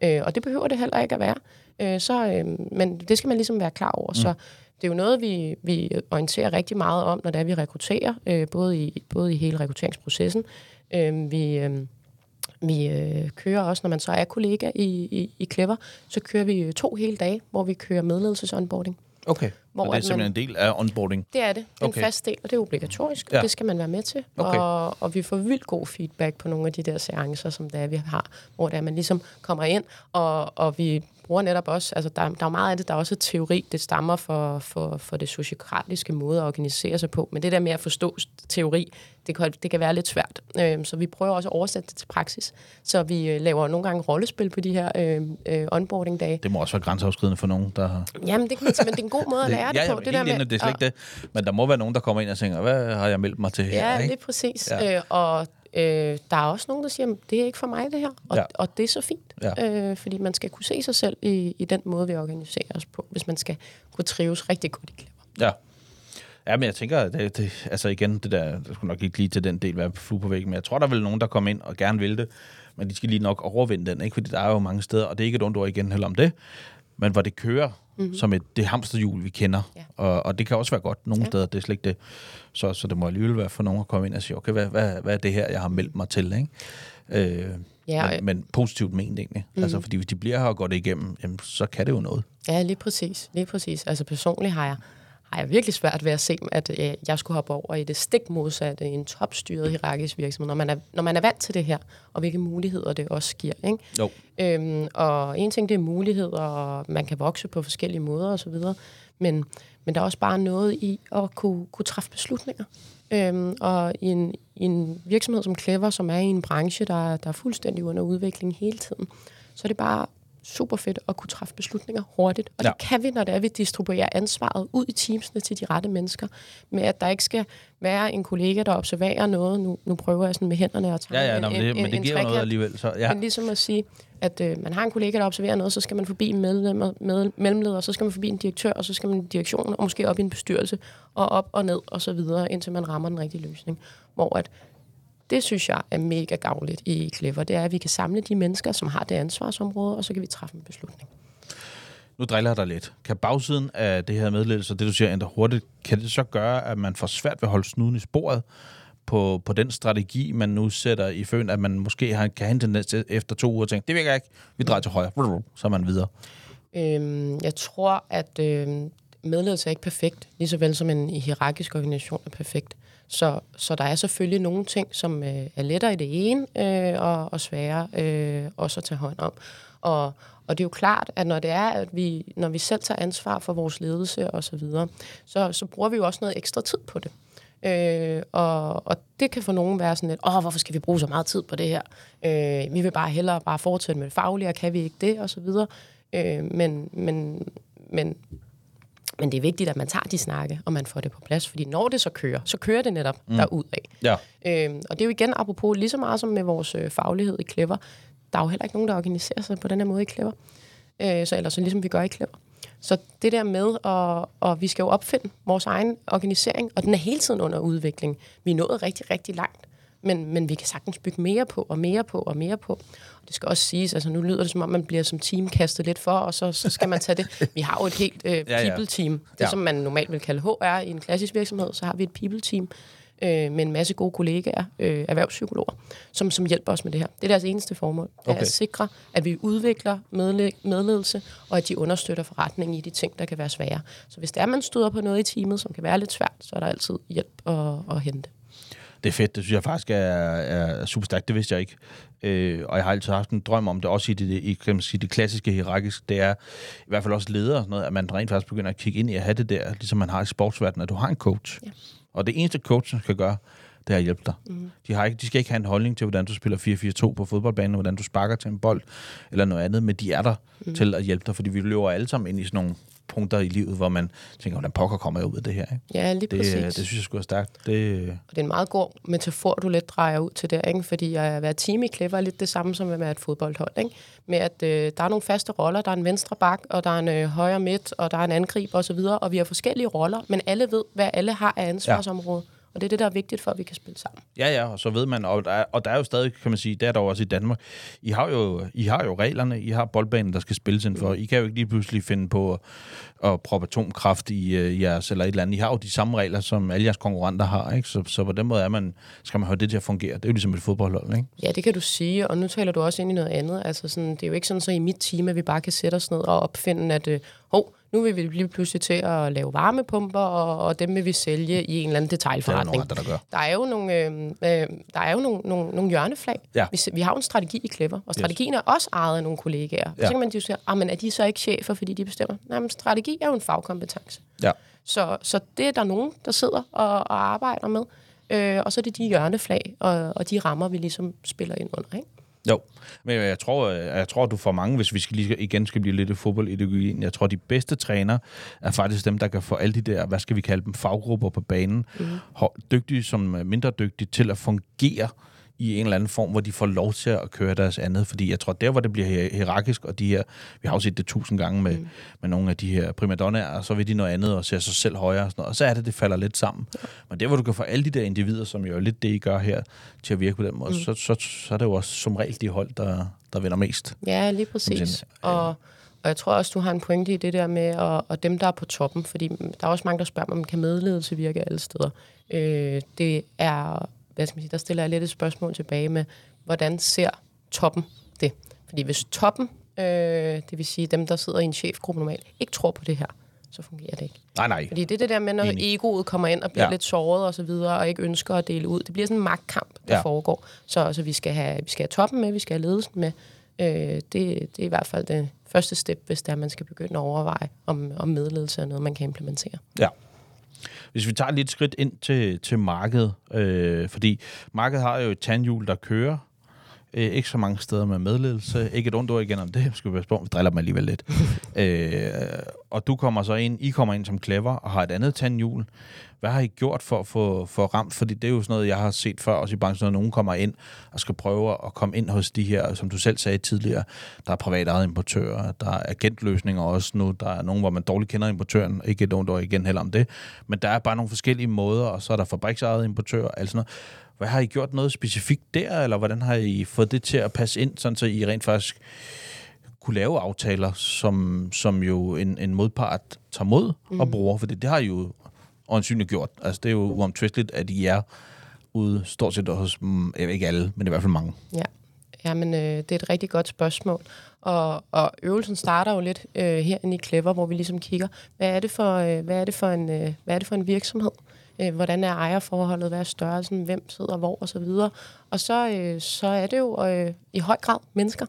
B: Øh, og det behøver det heller ikke at være. Øh, så, øh, men det skal man ligesom være klar over. Mm. Så det er jo noget, vi, vi orienterer rigtig meget om, når det er, vi rekrutterer, øh, både, i, både i hele rekrutteringsprocessen. Øh, vi... Øh, vi øh, kører også, når man så er kollega i, i, i Clever, så kører vi øh, to hele dage, hvor vi kører medledelses-onboarding.
A: Okay.
B: Hvor
A: Hvor det er
B: at man-
A: simpelthen en del af onboarding.
B: Det er det. Det er
A: Okay.
B: en fast del, og det er obligatorisk,
A: Ja.
B: og det skal man være med til.
A: Okay.
B: Og, og vi får vildt god feedback på nogle af de der seancer, som det er, vi har, hvor det er, man ligesom kommer ind, og, og vi bruger netop også, altså der, der er jo meget af det, der er også teori, det stammer for, for, for det sociokratiske måde at organisere sig på, men det der med at forstå teori, det kan, det kan være lidt svært. Øhm, så vi prøver også at oversætte det til praksis. Så vi øh, laver nogle gange rollespil på de her øh, øh, onboarding-dage.
A: Det må også være grænseoverskridende for nogen, der har...
B: Jamen, det, kan men det er en god måde at lære det,
A: ja, ja,
B: på.
A: det,
B: det der med,
A: det er slet ikke det. Men der må være nogen, der kommer ind og tænker, hvad har jeg meldt mig til her?
B: Ja,
A: ikke?
B: lige præcis.
A: Ja.
B: Øh, og Øh, der er også nogen, der siger, det er ikke for mig det her, og,
A: Ja.
B: og det er så fint.
A: Ja.
B: Øh, fordi man skal kunne se sig selv i, i den måde, vi organiserer os på, hvis man skal kunne trives rigtig godt i Clever.
A: Ja. Ja, men jeg tænker, at det, det, altså igen, det der, der skulle nok ikke lige til den del være flue på væggen, men jeg tror, der er vel nogen, der kommer ind og gerne vil det, men de skal lige nok overvinde den, ikke? fordi der er jo mange steder, og det er ikke et ondt ord igen heller om det, men hvor det kører mm-hmm. som et det hamsterhjul, vi kender,
B: Ja.
A: og, og det kan også være godt nogle ja. Steder, det er slet ikke det. Så, så det må alligevel være for nogen at komme ind og sige, okay, hvad, hvad, hvad er det her, jeg har meldt mig til, ikke? Øh,
B: Ja,
A: men, men positivt ment egentlig. Mm. Altså, fordi hvis de bliver her og går det igennem, jamen, så kan det jo noget.
B: Ja, lige præcis. Lige præcis. Altså personligt har jeg, har jeg virkelig svært ved at se, at øh, jeg skulle hoppe over i det stik modsatte, i en topstyret hierarkisk virksomhed, når man, er, når man er vant til det her, og hvilke muligheder det også giver. Ikke?
A: Jo.
B: Øhm, og en ting, det er muligheder, og man kan vokse på forskellige måder osv., men, men der er også bare noget i at kunne, kunne træffe beslutninger. Øhm, og i en, i en virksomhed som Clever, som er i en branche, der, der er fuldstændig under udvikling hele tiden, så er det bare super fedt at kunne træffe beslutninger hurtigt. Og
A: Ja.
B: det kan vi, når det er, vi distribuerer ansvaret ud i teamsene til de rette mennesker, med at der ikke skal være en kollega, der observerer noget. Nu, nu prøver jeg sådan med hænderne at tegne
A: Ja, ja,
B: en,
A: nå, men
B: en,
A: det, men
B: en,
A: det
B: en
A: giver jo noget alligevel. Så, ja.
B: Men ligesom at sige, at øh, man har en kollega, der observerer noget, så skal man forbi en medlem, med, mellemleder, så skal man forbi en direktør, og så skal man i direktionen, og måske op i en bestyrelse, og op og ned, og så videre, indtil man rammer den rigtige løsning. Hvor at, det synes jeg er mega gavnligt i Clever, det er, at vi kan samle de mennesker, som har det ansvarsområde, og så kan vi træffe en beslutning.
A: Nu driller jeg dig lidt. Kan bagsiden af det her medledelse, det du siger, ændre hurtigt, kan det så gøre, at man får svært ved at holde snuden i sporet på, på den strategi, man nu sætter i føn, at man måske har, kan have en tendens efter to uger at tænke, det virker ikke, vi drejer til højre, så er man videre.
B: Øhm, jeg tror, at øh, medledelse er ikke perfekt, lige så vel som en hierarkisk organisation er perfekt. Så, så der er selvfølgelig nogle ting, som øh, er lettere i det ene, øh, og, og sværere øh, også at tage hånd om. Og, og det er jo klart, at når det er, at vi, når vi selv tager ansvar for vores ledelse og så videre, så, så bruger vi jo også noget ekstra tid på det. Øh, og, og det kan for nogen være sådan lidt, åh, hvorfor skal vi bruge så meget tid på det her? Øh, vi vil bare hellere bare fortsætte med det faglige, og kan vi ikke det, og så videre. Øh, men, men, men, men det er vigtigt, at man tager de snakke, og man får det på plads, fordi når det så kører, så kører det netop mm. derudad.
A: Ja.
B: Øh, og det er jo igen apropos lige så meget som med vores øh, faglighed i Clever. Der er jo heller ikke nogen, der organiserer sig på den her måde i Clever. Øh, så ellers så ligesom vi gør i Clever. Så det der med, at, og vi skal jo opfinde vores egen organisering, og den er hele tiden under udvikling. Vi er nået rigtig, rigtig langt, men, men vi kan sagtens bygge mere på, og mere på, og mere på. Og det skal også siges, altså nu lyder det som om, man bliver som team kastet lidt for, og så, så skal man tage det. (laughs) Vi har jo et helt øh, people-team. Det,
A: Ja.
B: som man normalt vil kalde HR i en klassisk virksomhed, så har vi et people-team øh, med en masse gode kollegaer, øh, erhvervspsykologer, som, som hjælper os med det her. Det er deres eneste formål. Det er
A: Okay.
B: at sikre, at vi udvikler medle- medledelse, og at de understøtter forretningen i de ting, der kan være svære. Så hvis det er, man støder på noget i teamet, som kan være lidt svært, så er der altid hjælp at, at hente.
A: Det er fedt, det synes jeg faktisk er, er super stærkt, det vidste jeg ikke. Øh, og jeg har altid haft en drøm om det, også i det, i, kan man sige, det klassiske hierarkisk, det er i hvert fald også ledere og sådan noget, at man rent faktisk begynder at kigge ind i at have det der, ligesom man har i sportsverdenen, at du har en coach.
B: Ja.
A: Og det eneste coachen kan gøre, det er at hjælpe dig. Mm. De, har ikke, de skal ikke have en holdning til, hvordan du spiller 4-4-2 på fodboldbanen, hvordan du sparker til en bold eller noget andet, men de er der mm. til at hjælpe dig, fordi vi løber alle sammen ind i sådan nogle punkter i livet, hvor man tænker, hvordan pokker kommer jeg ud af det her? Ikke?
B: Ja, lige
A: Det,
B: præcis.
A: det synes jeg skulle er stærkt. Det,
B: Og det er en meget god metafor, du lidt drejer ud til der, ikke? fordi at være team i Clever er lidt det samme som at være et fodboldhold. Ikke? Med at øh, der er nogle faste roller, der er en venstre bak, og der er en øh, højre midt, og der er en angriber osv., og vi har forskellige roller, men alle ved, hvad alle har af ansvarsområde. Ja. Og det er det, der er vigtigt for, at vi kan spille sammen.
A: Ja, ja, og så ved man, og der, er, og der er jo stadig, kan man sige, der er der også i Danmark, I har jo, I har jo reglerne, I har boldbanen, der skal spilles ind for. I kan jo ikke lige pludselig finde på at, at proppe atomkraft i uh, jeres, eller et eller andet. I har jo de samme regler, som alle jeres konkurrenter har, ikke? Så, så på den måde er man, skal man have det til at fungere. Det er jo ligesom et fodboldhold, ikke?
B: Ja, det kan du sige, og nu taler du også ind i noget andet. Altså sådan, det er jo ikke sådan, så i mit team, at vi bare kan sætte os ned og opfinde, at øh, hov, nu vil vi lige pludselig til at lave varmepumper, og, og dem vil vi sælge i en eller anden
A: Det er der der.
B: Der er jo nogle, øh, øh, der er jo nogle, nogle, nogle hjørneflag.
A: Ja.
B: Vi, vi har jo en strategi i Clever, og strategien er også ejet af nogle kollegaer. Ja.
A: Ja.
B: Så kan man jo sige, ah, men er de så ikke chefer, fordi de bestemmer? Nej, men strategi er jo en fagkompetence.
A: Ja.
B: Så, så det er der nogen, der sidder og, og arbejder med. Øh, og så er det de hjørneflag og, og de rammer, vi ligesom spiller ind under. Ikke?
A: Jo, men jeg tror, øh, jeg tror, du får mange, hvis vi skal lige, igen skal blive lidt i fodboldideologien. Jeg tror, de bedste træner er faktisk dem, der kan få alle de der, hvad skal vi kalde dem, faggrupper på banen, mm. dygtige som mindre dygtige til at fungere i en eller anden form, hvor de får lov til at køre deres andet. Fordi jeg tror, der hvor det bliver hier- hierarkisk, og de her, vi har jo set det tusind gange med, mm. med nogle af de her primadonnaer, og så vil de noget andet og ser sig selv højere og sådan noget. Og så er det, det falder lidt sammen. Ja. Men der hvor du kan få alle de der individer, som jo er lidt det, I gør her, til at virke på den måde, mm. så, så, så er det jo også som regel de hold, der, der vinder mest.
B: Ja, lige præcis. Og, og jeg tror også, du har en pointe i det der med, og, og dem, der er på toppen, fordi der er også mange, der spørger mig, om kan medledelse virke alle steder. Øh, det er, hvad skal man sige, der stiller jeg lidt et spørgsmål tilbage med, hvordan ser toppen det? Fordi hvis toppen, øh, det vil sige dem, der sidder i en chefgruppe normalt, ikke tror på det her, så fungerer det ikke.
A: Nej, nej.
B: Fordi det er det der med, når
A: Enig.
B: egoet kommer ind og bliver
A: Ja.
B: lidt såret og så videre, og ikke ønsker at dele ud. Det bliver sådan en magtkamp, der
A: Ja.
B: foregår. Så altså, vi, skal have, vi skal have toppen med, vi skal have ledelsen med. Øh, det, det er i hvert fald det første step, hvis det er, man skal begynde at overveje, om, om medledelse er noget, man kan implementere.
A: Ja. Hvis vi tager lidt skridt ind til, til markedet, øh, fordi markedet har jo et tandhjul, der kører, øh, ikke så mange steder med medledelse, ikke et ondt ord igen om det, skal vi passe på, vi driller dem alligevel lidt. (laughs) øh, og du kommer så ind, I kommer ind som clever og har et andet tandhjul. Hvad har I gjort for at få for ramt? Fordi det er jo sådan noget, jeg har set før, også i branchen, når nogen kommer ind og skal prøve at komme ind hos de her, som du selv sagde tidligere, der er privat ejet importører, der er agentløsninger også nu, der er nogen, hvor man dårligt kender importøren, ikke et ondt ord igen heller om det, men der er bare nogle forskellige måder, og så er der fabriksejede importører, altså noget. Hvad har I gjort noget specifikt der, eller hvordan har I fået det til at passe ind, sådan så I rent faktisk kunne lave aftaler, som, som jo en, en modpart tager mod mm. og bruger, for det har I jo øjensynligt gjort. Altså, det er jo uomtvisteligt, at I er ude stort set hos, mm, ikke alle, men i hvert fald mange.
B: Ja, Jamen, øh, det er et rigtig godt spørgsmål. Og, og øvelsen starter jo lidt øh, herinde i Clever, hvor vi ligesom kigger, hvad er det for, øh, hvad er det for, en, øh, hvad er det for en virksomhed? Øh, hvordan er ejerforholdet? Hvad er størrelsen? Hvem sidder hvor? Og så videre. Og så, øh, så er det jo øh, i høj grad mennesker.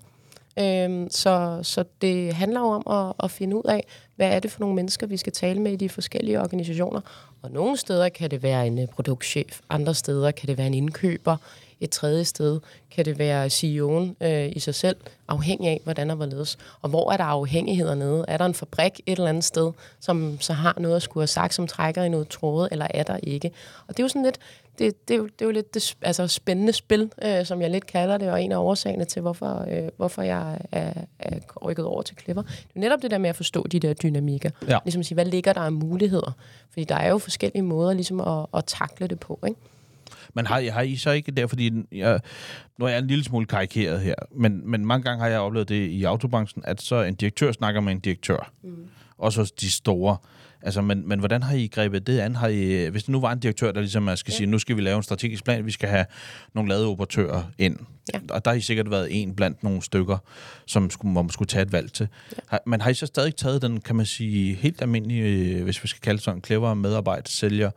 B: Øhm, så, så det handler jo om at, at finde ud af, hvad er det for nogle mennesker, vi skal tale med i de forskellige organisationer. Og nogle steder kan det være en øh, produktchef, andre steder kan det være en indkøber, et tredje sted kan det være CEO'en øh, i sig selv, afhængig af, hvordan og hvorledes. Og hvor er der afhængigheder nede? Er der en fabrik et eller andet sted, som så har noget at skulle have sagt, som trækker i noget tråde, eller er der ikke? Og det er jo sådan lidt, det, det, er, jo, det er jo lidt det altså, spændende spil, øh, som jeg lidt kalder det, og en af årsagerne til, hvorfor, øh, hvorfor jeg er, er rykket over til Clipper. Det er netop det der med at forstå de der dynamikker.
A: Ja.
B: Ligesom at sige, hvad ligger der af muligheder? Fordi der er jo forskellige måder ligesom at, at takle det på, ikke?
A: Men har, har I så ikke der, fordi jeg, nu er jeg en lille smule karikeret her, men, men mange gange har jeg oplevet det i autobranchen, at så en direktør snakker med en direktør. Mm. Også de store. Altså, men, men hvordan har I grebet det an? Har I, hvis det nu var en direktør, der ligesom skal ja. sige, nu skal vi lave en strategisk plan, vi skal have nogle ladeoperatører ind.
B: Ja.
A: Og der har I sikkert været en blandt nogle stykker, som skulle, hvor man skulle tage et valg til. Ja. Har, men har I så stadig taget den, kan man sige, helt almindelige, øh, hvis vi skal kalde det sådan, clever medarbejder, sælger,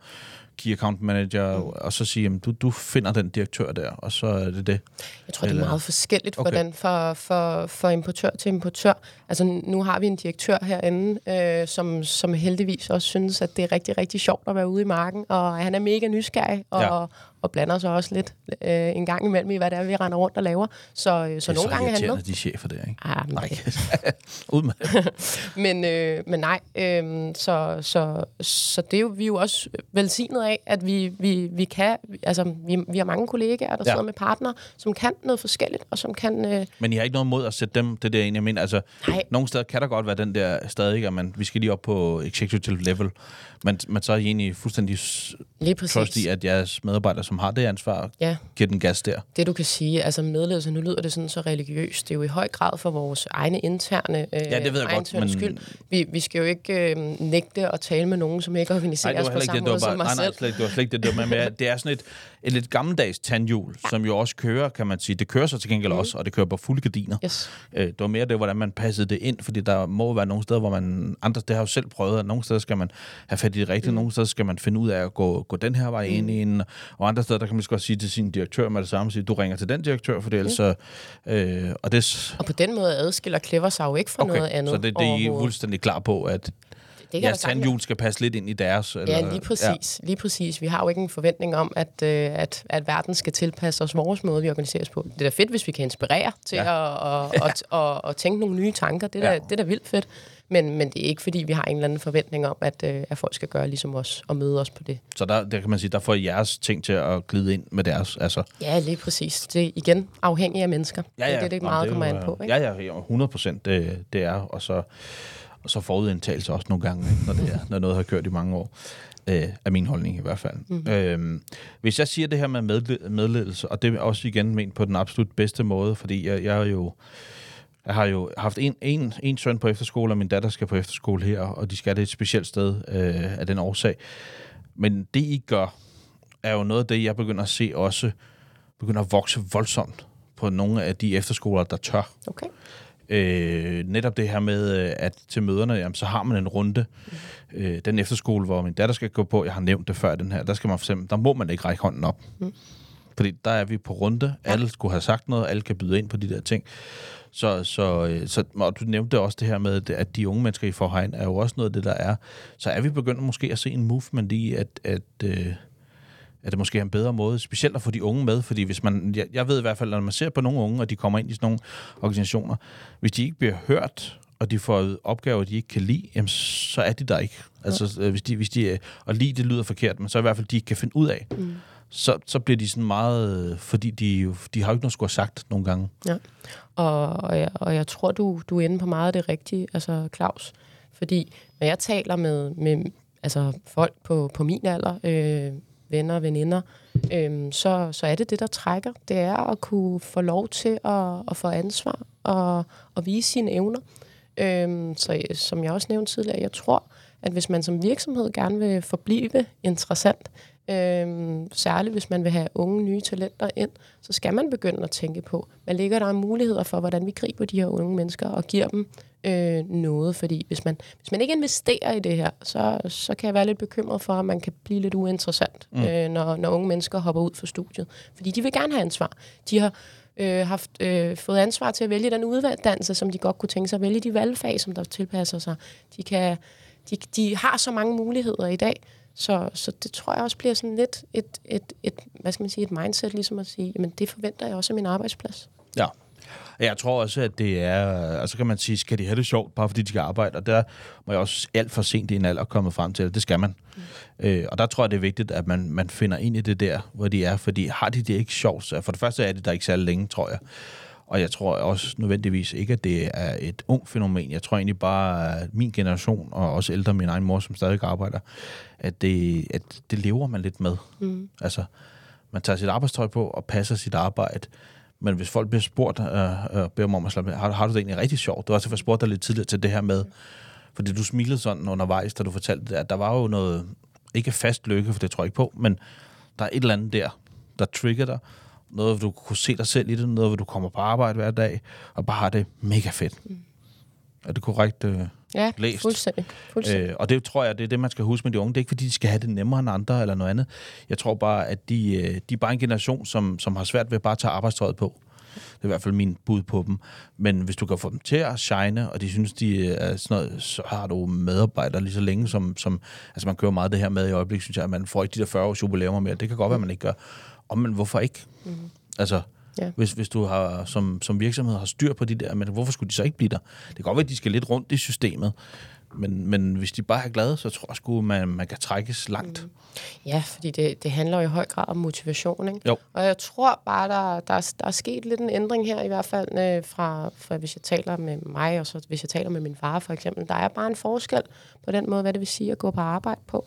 A: key account manager, mm. og så sige, jamen, du, du finder den direktør der, og så er det det.
B: Jeg tror, det
A: Eller-
B: er meget forskelligt
A: Okay.
B: hvordan for, for, for importør til importør. Altså, nu har vi en direktør herinde, øh, som, som heldigvis også synes, at det er rigtig, rigtig sjovt at være ude i marken, og han er mega nysgerrig, og,
A: Ja.
B: ja. Og blander sig også lidt øh, en gang imellem i, hvad det er, vi render rundt og laver. Så, øh, så nogle gange er han med.
A: de chefer der, ikke?
B: Ah,
A: Nej, (laughs) ud med. (laughs)
B: Men, øh, men nej, øh, så, så, så det er jo, vi er jo også velsignet af, at vi, vi, vi kan, altså vi, vi har mange kollegaer, der
A: Ja.
B: sidder med partnere, som kan noget forskelligt, og som kan, øh,
A: Men I har ikke noget mod at sætte dem, det der ind. Jeg mener, altså,
B: Nej.
A: nogle steder kan der godt være den der stadig, at man, vi skal lige op på executive level, men, men så er I egentlig fuldstændig
B: lige
A: trust
B: præcis.
A: i, at jeres medarbejdere, som har det ansvar,
B: Ja,
A: giver den gas der.
B: det du kan sige, altså medledelse, nu lyder det sådan så religiøst, det er jo i høj grad for vores egne interne øh,
A: Ja, det ved jeg godt, men-
B: skyld. Vi, vi skal jo ikke øh, nægte at tale med nogen, som ikke
A: Nej,
B: organiserer os på samme
A: det.
B: Måde som
A: nej,
B: mig
A: nej,
B: selv.
A: slet ikke, det var slet ikke det. Det, var med, det er sådan et, et lidt gammeldags tandhjul, som jo også kører, kan man sige. Det kører så til gengæld
B: Mhm.
A: også, og det kører på fulde gardiner.
B: Yes.
A: Øh, det var mere det, hvordan man passede det ind, fordi der må være nogle steder, hvor man... Andre, det har jo selv prøvet, at nogle steder skal man have fat i det rigtige, mm. nogle steder skal man finde ud af at gå, gå den her vej ind i en, og andre steder, der kan man godt sige til sin direktør med det samme, sige, du ringer til den direktør, for det ellers så... Øh, og det,
B: Og på den måde adskiller Clever sig jo ikke fra noget andet
A: så det, det er I fuldstændig klar på, at
B: det kan
A: jeres tandhjul skal passe lidt ind i deres... Eller,
B: Ja, lige præcis. Ja. Lige præcis. Vi har jo ikke en forventning om, at, øh, at, at verden skal tilpasse os vores måde, vi organiserer os på. Det er da fedt, hvis vi kan inspirere til
A: Ja.
B: ja. at, at, at, at, at tænke nogle nye tanker. Det er, da,
A: Ja.
B: det er da vildt fedt. Men, men det er ikke, fordi vi har en eller anden forventning om, at, øh, at folk skal gøre ligesom os og møde os på det.
A: Så der, der kan man sige, der får jeres ting til at glide ind med deres. Altså.
B: Ja, lige præcis. Det er igen afhængigt af mennesker.
A: Ja, ja.
B: Det er det, det meget kommer an på. Ikke?
A: Ja, ja, 100 procent det, det er. Og så, og så forudindtagelse også nogle gange? Når, det er, når noget har kørt i mange år. Øh, er min holdning i hvert fald. Mm. Øhm, hvis jeg siger det her med medledelse, og det er også igen ment på den absolut bedste måde, fordi jeg, jeg er jo jeg har jo haft en, en, en søn på efterskole, og min datter skal på efterskole her, og de skal det et specielt sted øh, af den årsag. Men det, I gør, er jo noget af det, jeg begynder at se også begynder at vokse voldsomt på nogle af de efterskoler, der tør.
B: Okay.
A: Øh, netop det her med, øh, at til møderne, jamen, så har man en runde. Mm. Øh, den efterskole, hvor min datter skal gå på, jeg har nævnt det før den her, der skal man for eksempel, der må man ikke række hånden op. Mm. Fordi der er vi på runde. Alle skulle have sagt noget, alle kan byde ind på de der ting. Så, så, øh, så og du nævnte også det her med, at de unge mennesker i forhegn er jo også noget af det, der er. Så er vi begyndt måske at se en movement i, at, at, øh, at det måske er en bedre måde, specielt at få de unge med, fordi hvis man, jeg, jeg ved i hvert fald, når man ser på nogle unge, og de kommer ind i sådan nogle organisationer, hvis de ikke bliver hørt, og de får opgaver, de ikke kan lide, jamen, så er de der ikke. Altså, ja. hvis de, hvis de, og lide, det lyder forkert, men så i hvert fald, de ikke kan finde ud af. Mm så, så bliver de sådan meget... Fordi de, de har jo ikke noget skulle have sagt nogle gange.
B: Ja, og, og, jeg, og jeg tror, du, du er inde på meget af det rigtige, altså Claus. Fordi når jeg taler med, med altså folk på, på min alder, øh, venner og veninder, øh, så, så er det det, der trækker. Det er at kunne få lov til at, at få ansvar og, og vise sine evner. Øh, så som jeg også nævnte tidligere, jeg tror, at hvis man som virksomhed gerne vil forblive interessant, Øhm, særligt hvis man vil have unge, nye talenter ind, så skal man begynde at tænke på, hvad ligger der af muligheder for, hvordan vi griber de her unge mennesker og giver dem øh, noget. Fordi hvis man, hvis man ikke investerer i det her, så, så kan jeg være lidt bekymret for, at man kan blive lidt uinteressant, mm. øh, når, når unge mennesker hopper ud fra studiet. Fordi de vil gerne have ansvar. De har øh, haft øh, fået ansvar til at vælge den uddannelse, som de godt kunne tænke sig at vælge de valgfag, som der tilpasser sig. De, kan, de, de har så mange muligheder i dag, så, så det tror jeg også bliver sådan lidt et, et, et, hvad skal man sige, et mindset, ligesom at sige, jamen det forventer jeg også af min arbejdsplads.
A: Ja. Jeg tror også, at det er, altså kan man sige, skal de have det sjovt, bare fordi de skal arbejde, og der må jeg også alt for sent i en alder komme frem til, at det skal man. Mm. Øh, og der tror jeg, det er vigtigt, at man, man finder ind i det der, hvor de er, fordi har de det ikke sjovt, så for det første er det der ikke særlig længe, tror jeg. Og jeg tror også nødvendigvis ikke, at det er et ung fænomen. Jeg tror egentlig bare, at min generation, og også ældre min egen mor, som stadig arbejder, at det, at det lever man lidt med. Mm. Altså, man tager sit arbejdstøj på og passer sit arbejde. Men hvis folk bliver spurgt, øh, øh, beder om at slappe har, har du det egentlig rigtig sjovt? Du har også spurgt dig lidt tidligere til det her med, fordi du smilede sådan undervejs, da du fortalte det, at der var jo noget, ikke fast lykke, for det tror jeg ikke på, men der er et eller andet der, der trigger dig, noget, hvor du kunne se dig selv i det, noget, hvor du kommer på arbejde hver dag, og bare har det mega fedt. Mm. Er det korrekt øh,
B: ja,
A: læst?
B: fuldstændig. fuldstændig.
A: Øh, og det tror jeg, det er det, man skal huske med de unge. Det er ikke, fordi de skal have det nemmere end andre eller noget andet. Jeg tror bare, at de, øh, de er bare en generation, som, som har svært ved at bare tage arbejdstøjet på. Det er i hvert fald min bud på dem. Men hvis du kan få dem til at shine, og de synes, de er sådan noget, så har du medarbejdere lige så længe, som, som altså man kører meget det her med i øjeblikket, synes jeg, at man får ikke de der 40 års jubilæumer mere. Det kan godt være, at man ikke gør. Og men hvorfor ikke? Mm. Altså, Ja. Hvis, hvis du har, som, som virksomhed har styr på de der, men hvorfor skulle de så ikke blive der? Det kan godt være, at de skal lidt rundt i systemet, men, men hvis de bare er glade, så tror jeg sgu, man, man kan trækkes langt. Mm.
B: Ja, fordi det, det handler jo i høj grad om motivation. Ikke?
A: Jo.
B: Og jeg tror bare, der, der, der er sket lidt en ændring her, i hvert fald øh, fra, fra, hvis jeg taler med mig, og så hvis jeg taler med min far for eksempel. Der er bare en forskel på den måde, hvad det vil sige at gå på arbejde på.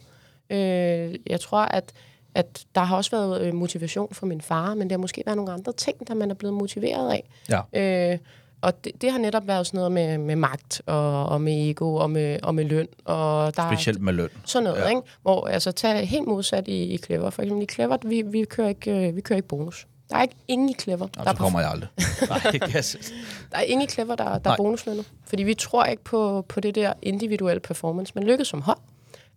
B: Øh, jeg tror, at at der har også været øh, motivation for min far, men det har måske været nogle andre ting, der man er blevet motiveret af.
A: Ja.
B: Øh, og det, det har netop været sådan noget med, med magt og, og med ego og med, og med løn. Og der
A: Specielt med løn.
B: Sådan noget, ja. ikke? Hvor altså, tag helt modsat i, i Clever. For eksempel i Clever, vi, vi, kører ikke, øh, vi kører ikke bonus. Der er ikke ingen i Clever.
A: Nå, der så kommer jeg aldrig. (laughs) Nej,
B: Der er ingen i Clever, der, der er bonuslønnet. Fordi vi tror ikke på, på det der individuelle performance. Man lykkes som hold.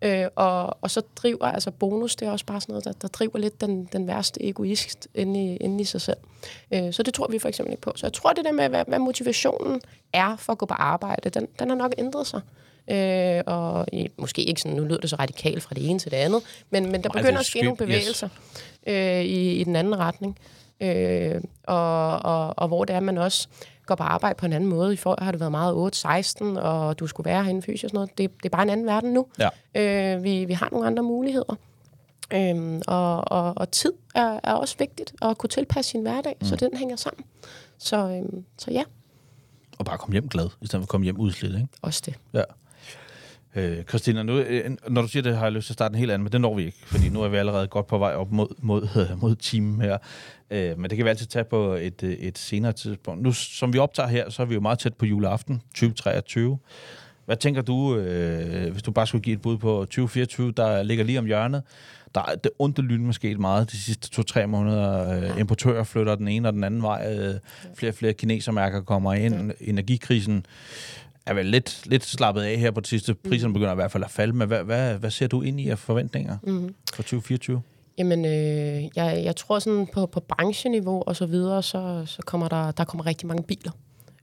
B: Øh, og, og så driver, altså bonus, det er også bare sådan noget, der, der driver lidt den, den værste egoist inde i, inde i sig selv. Øh, så det tror vi for eksempel ikke på. Så jeg tror, det der med, hvad, hvad motivationen er for at gå på arbejde, den, den har nok ændret sig. Øh, og i, måske ikke sådan, nu lyder det så radikalt fra det ene til det andet, men, men der begynder at ske nogle bevægelser yes. øh, i, i den anden retning. Øh, og, og, og hvor det er, man også går på arbejde på en anden måde. I for har det været meget 8-16, og du skulle være herinde fysisk og sådan noget. Det, det er bare en anden verden nu.
A: Ja.
B: Øh, vi, vi har nogle andre muligheder. Øhm, og, og, og tid er, er også vigtigt at kunne tilpasse sin hverdag, mm. så den hænger sammen. Så, øhm, så ja,
A: Og bare komme hjem glad, i stedet for at komme hjem udslidt, ikke?
B: også det.
A: Ja. Øh, Christina, nu, øh, når du siger det, har jeg lyst til at starte en helt anden, men det når vi ikke, fordi nu er vi allerede godt på vej op mod, mod, (laughs) mod timen her. Øh, men det kan vi altid tage på et, øh, et senere tidspunkt. Nu, som vi optager her, så er vi jo meget tæt på juleaften 2023. Hvad tænker du, øh, hvis du bare skulle give et bud på 2024, der ligger lige om hjørnet? Der er det onde lyn måske meget de sidste to-tre måneder. Øh, importører flytter den ene og den anden vej. Øh, flere og flere kinesermærker kommer ind. Energikrisen er vel lidt, lidt slappet af her på det sidste. Priserne begynder i hvert fald at falde. Men hvad, hvad, hvad ser du ind i af forventninger mm. for 2024?
B: Jamen, øh, jeg, jeg tror sådan på, på brancheniveau og så videre, så, så kommer der, der kommer rigtig mange biler.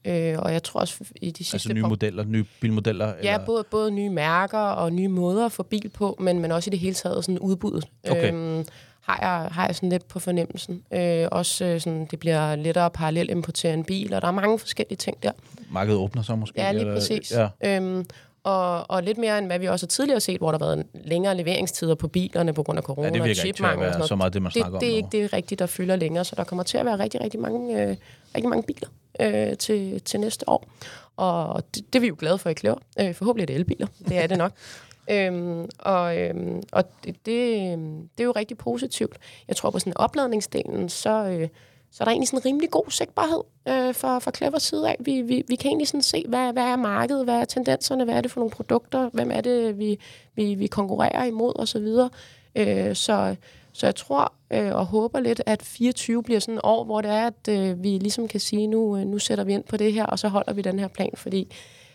B: Øh, og jeg tror også i de sidste
A: Altså nye modeller, nye bilmodeller?
B: Ja,
A: eller?
B: både, både nye mærker og nye måder at få bil på, men, men også i det hele taget sådan udbuddet.
A: Okay.
B: Øhm, har, jeg, har jeg sådan lidt på fornemmelsen. Øh, også øh, sådan, det bliver lettere at parallelt importere en bil, og der er mange forskellige ting der.
A: Markedet åbner sig måske?
B: Ja, lige
A: eller-
B: præcis.
A: Ja.
B: Øhm, og, og lidt mere end hvad vi også har tidligere set, hvor der har været længere leveringstider på bilerne på grund af corona
A: Ja, det
B: og chipmangel og sådan
A: så meget det, man
B: det,
A: snakker om
B: det er ikke det rigtige, der fylder længere, så der kommer til at være rigtig, rigtig mange, øh, rigtig mange biler øh, til, til næste år. Og det, det er vi jo glade for i Kløver. Øh, forhåbentlig er det elbiler. Det er det nok. (laughs) øhm, og øhm, og det, det, øhm, det er jo rigtig positivt. Jeg tror på sådan opladningsdelen, så, øh, så er der egentlig sådan en rimelig god sigtbarhed øh, for, for Clevers side af. Vi, vi, vi kan egentlig sådan se, hvad, hvad er markedet, hvad er tendenserne, hvad er det for nogle produkter, hvem er det, vi, vi, vi konkurrerer imod osv. Øh, så, så jeg tror øh, og håber lidt, at 24 bliver sådan et år, hvor det er, at øh, vi ligesom kan sige, nu, øh, nu sætter vi ind på det her, og så holder vi den her plan, fordi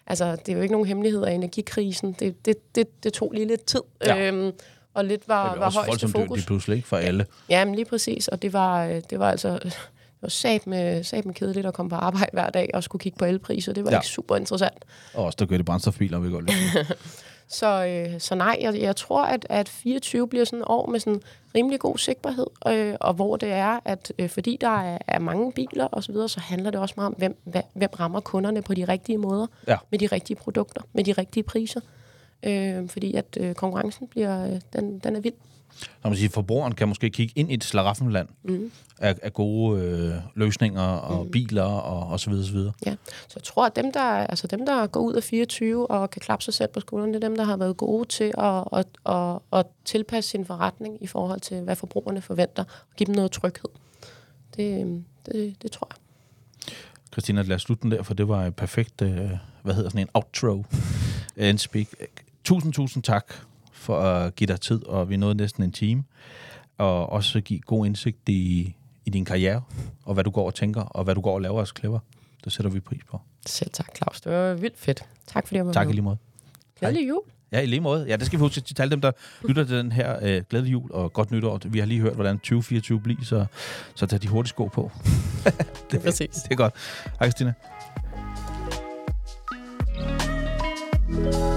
B: altså, det er jo ikke nogen hemmelighed af energikrisen. Det, det, det, det tog lige lidt tid.
A: Ja.
B: Øhm, og lidt var,
A: Det
B: var
A: også
B: højeste
A: voldsomt dyrt
B: fokus.
A: lige pludselig, ikke? For alle.
B: Ja, men lige præcis. Og det var, øh, det var altså det var sat med, sat med kedeligt at komme på arbejde hver dag og skulle kigge på elpriser. Det var
A: Ja.
B: ja. ikke super interessant.
A: Og også der gør det brændstofbiler, vi godt lide. (laughs)
B: Så, øh, så nej, jeg, jeg tror, at, at 24 bliver sådan et år med sådan rimelig god sigtbarhed, øh, og hvor det er, at øh, fordi der er, er mange biler og så videre, så handler det også meget om, hvem, hvem, hvem rammer kunderne på de rigtige måder,
A: Ja.
B: med de rigtige produkter, med de rigtige priser. Øh, fordi at øh, konkurrencen bliver, øh, den, den er vild.
A: Når man siger, forbrugeren kan måske kigge ind i et slaraffenland mm. af, af gode øh, løsninger og mm. biler og, og så videre, så videre.
B: Ja, så jeg tror, at dem der, altså dem, der går ud af 24 og kan klappe sig selv på skolen, det er dem, der har været gode til at, at, at, at tilpasse sin forretning i forhold til, hvad forbrugerne forventer, og give dem noget tryghed. Det, det, det tror jeg.
A: Christina, lad os slutte den der, for det var et perfekt, øh, hvad hedder sådan en outro, (laughs) end speak. Tusind, tusind tak for at give dig tid, og vi nåede næsten en time. Og også give god indsigt i, i din karriere, og hvad du går og tænker, og hvad du går og laver og skriver. Det sætter vi pris på.
B: Selv tak, Claus. Det var vildt fedt. Tak fordi jeg var
A: tak
B: med.
A: Tak i lige måde.
B: Glædelig jul.
A: Ja, i lige måde. Ja, det skal vi huske til alle dem, der lytter til den her øh, glædelig jul og godt nytår. Vi har lige hørt, hvordan 2024 bliver, så, så tag de hurtigt sko på. (laughs)
B: det, er, Præcis.
A: Det er godt. Hej, Christina. thank you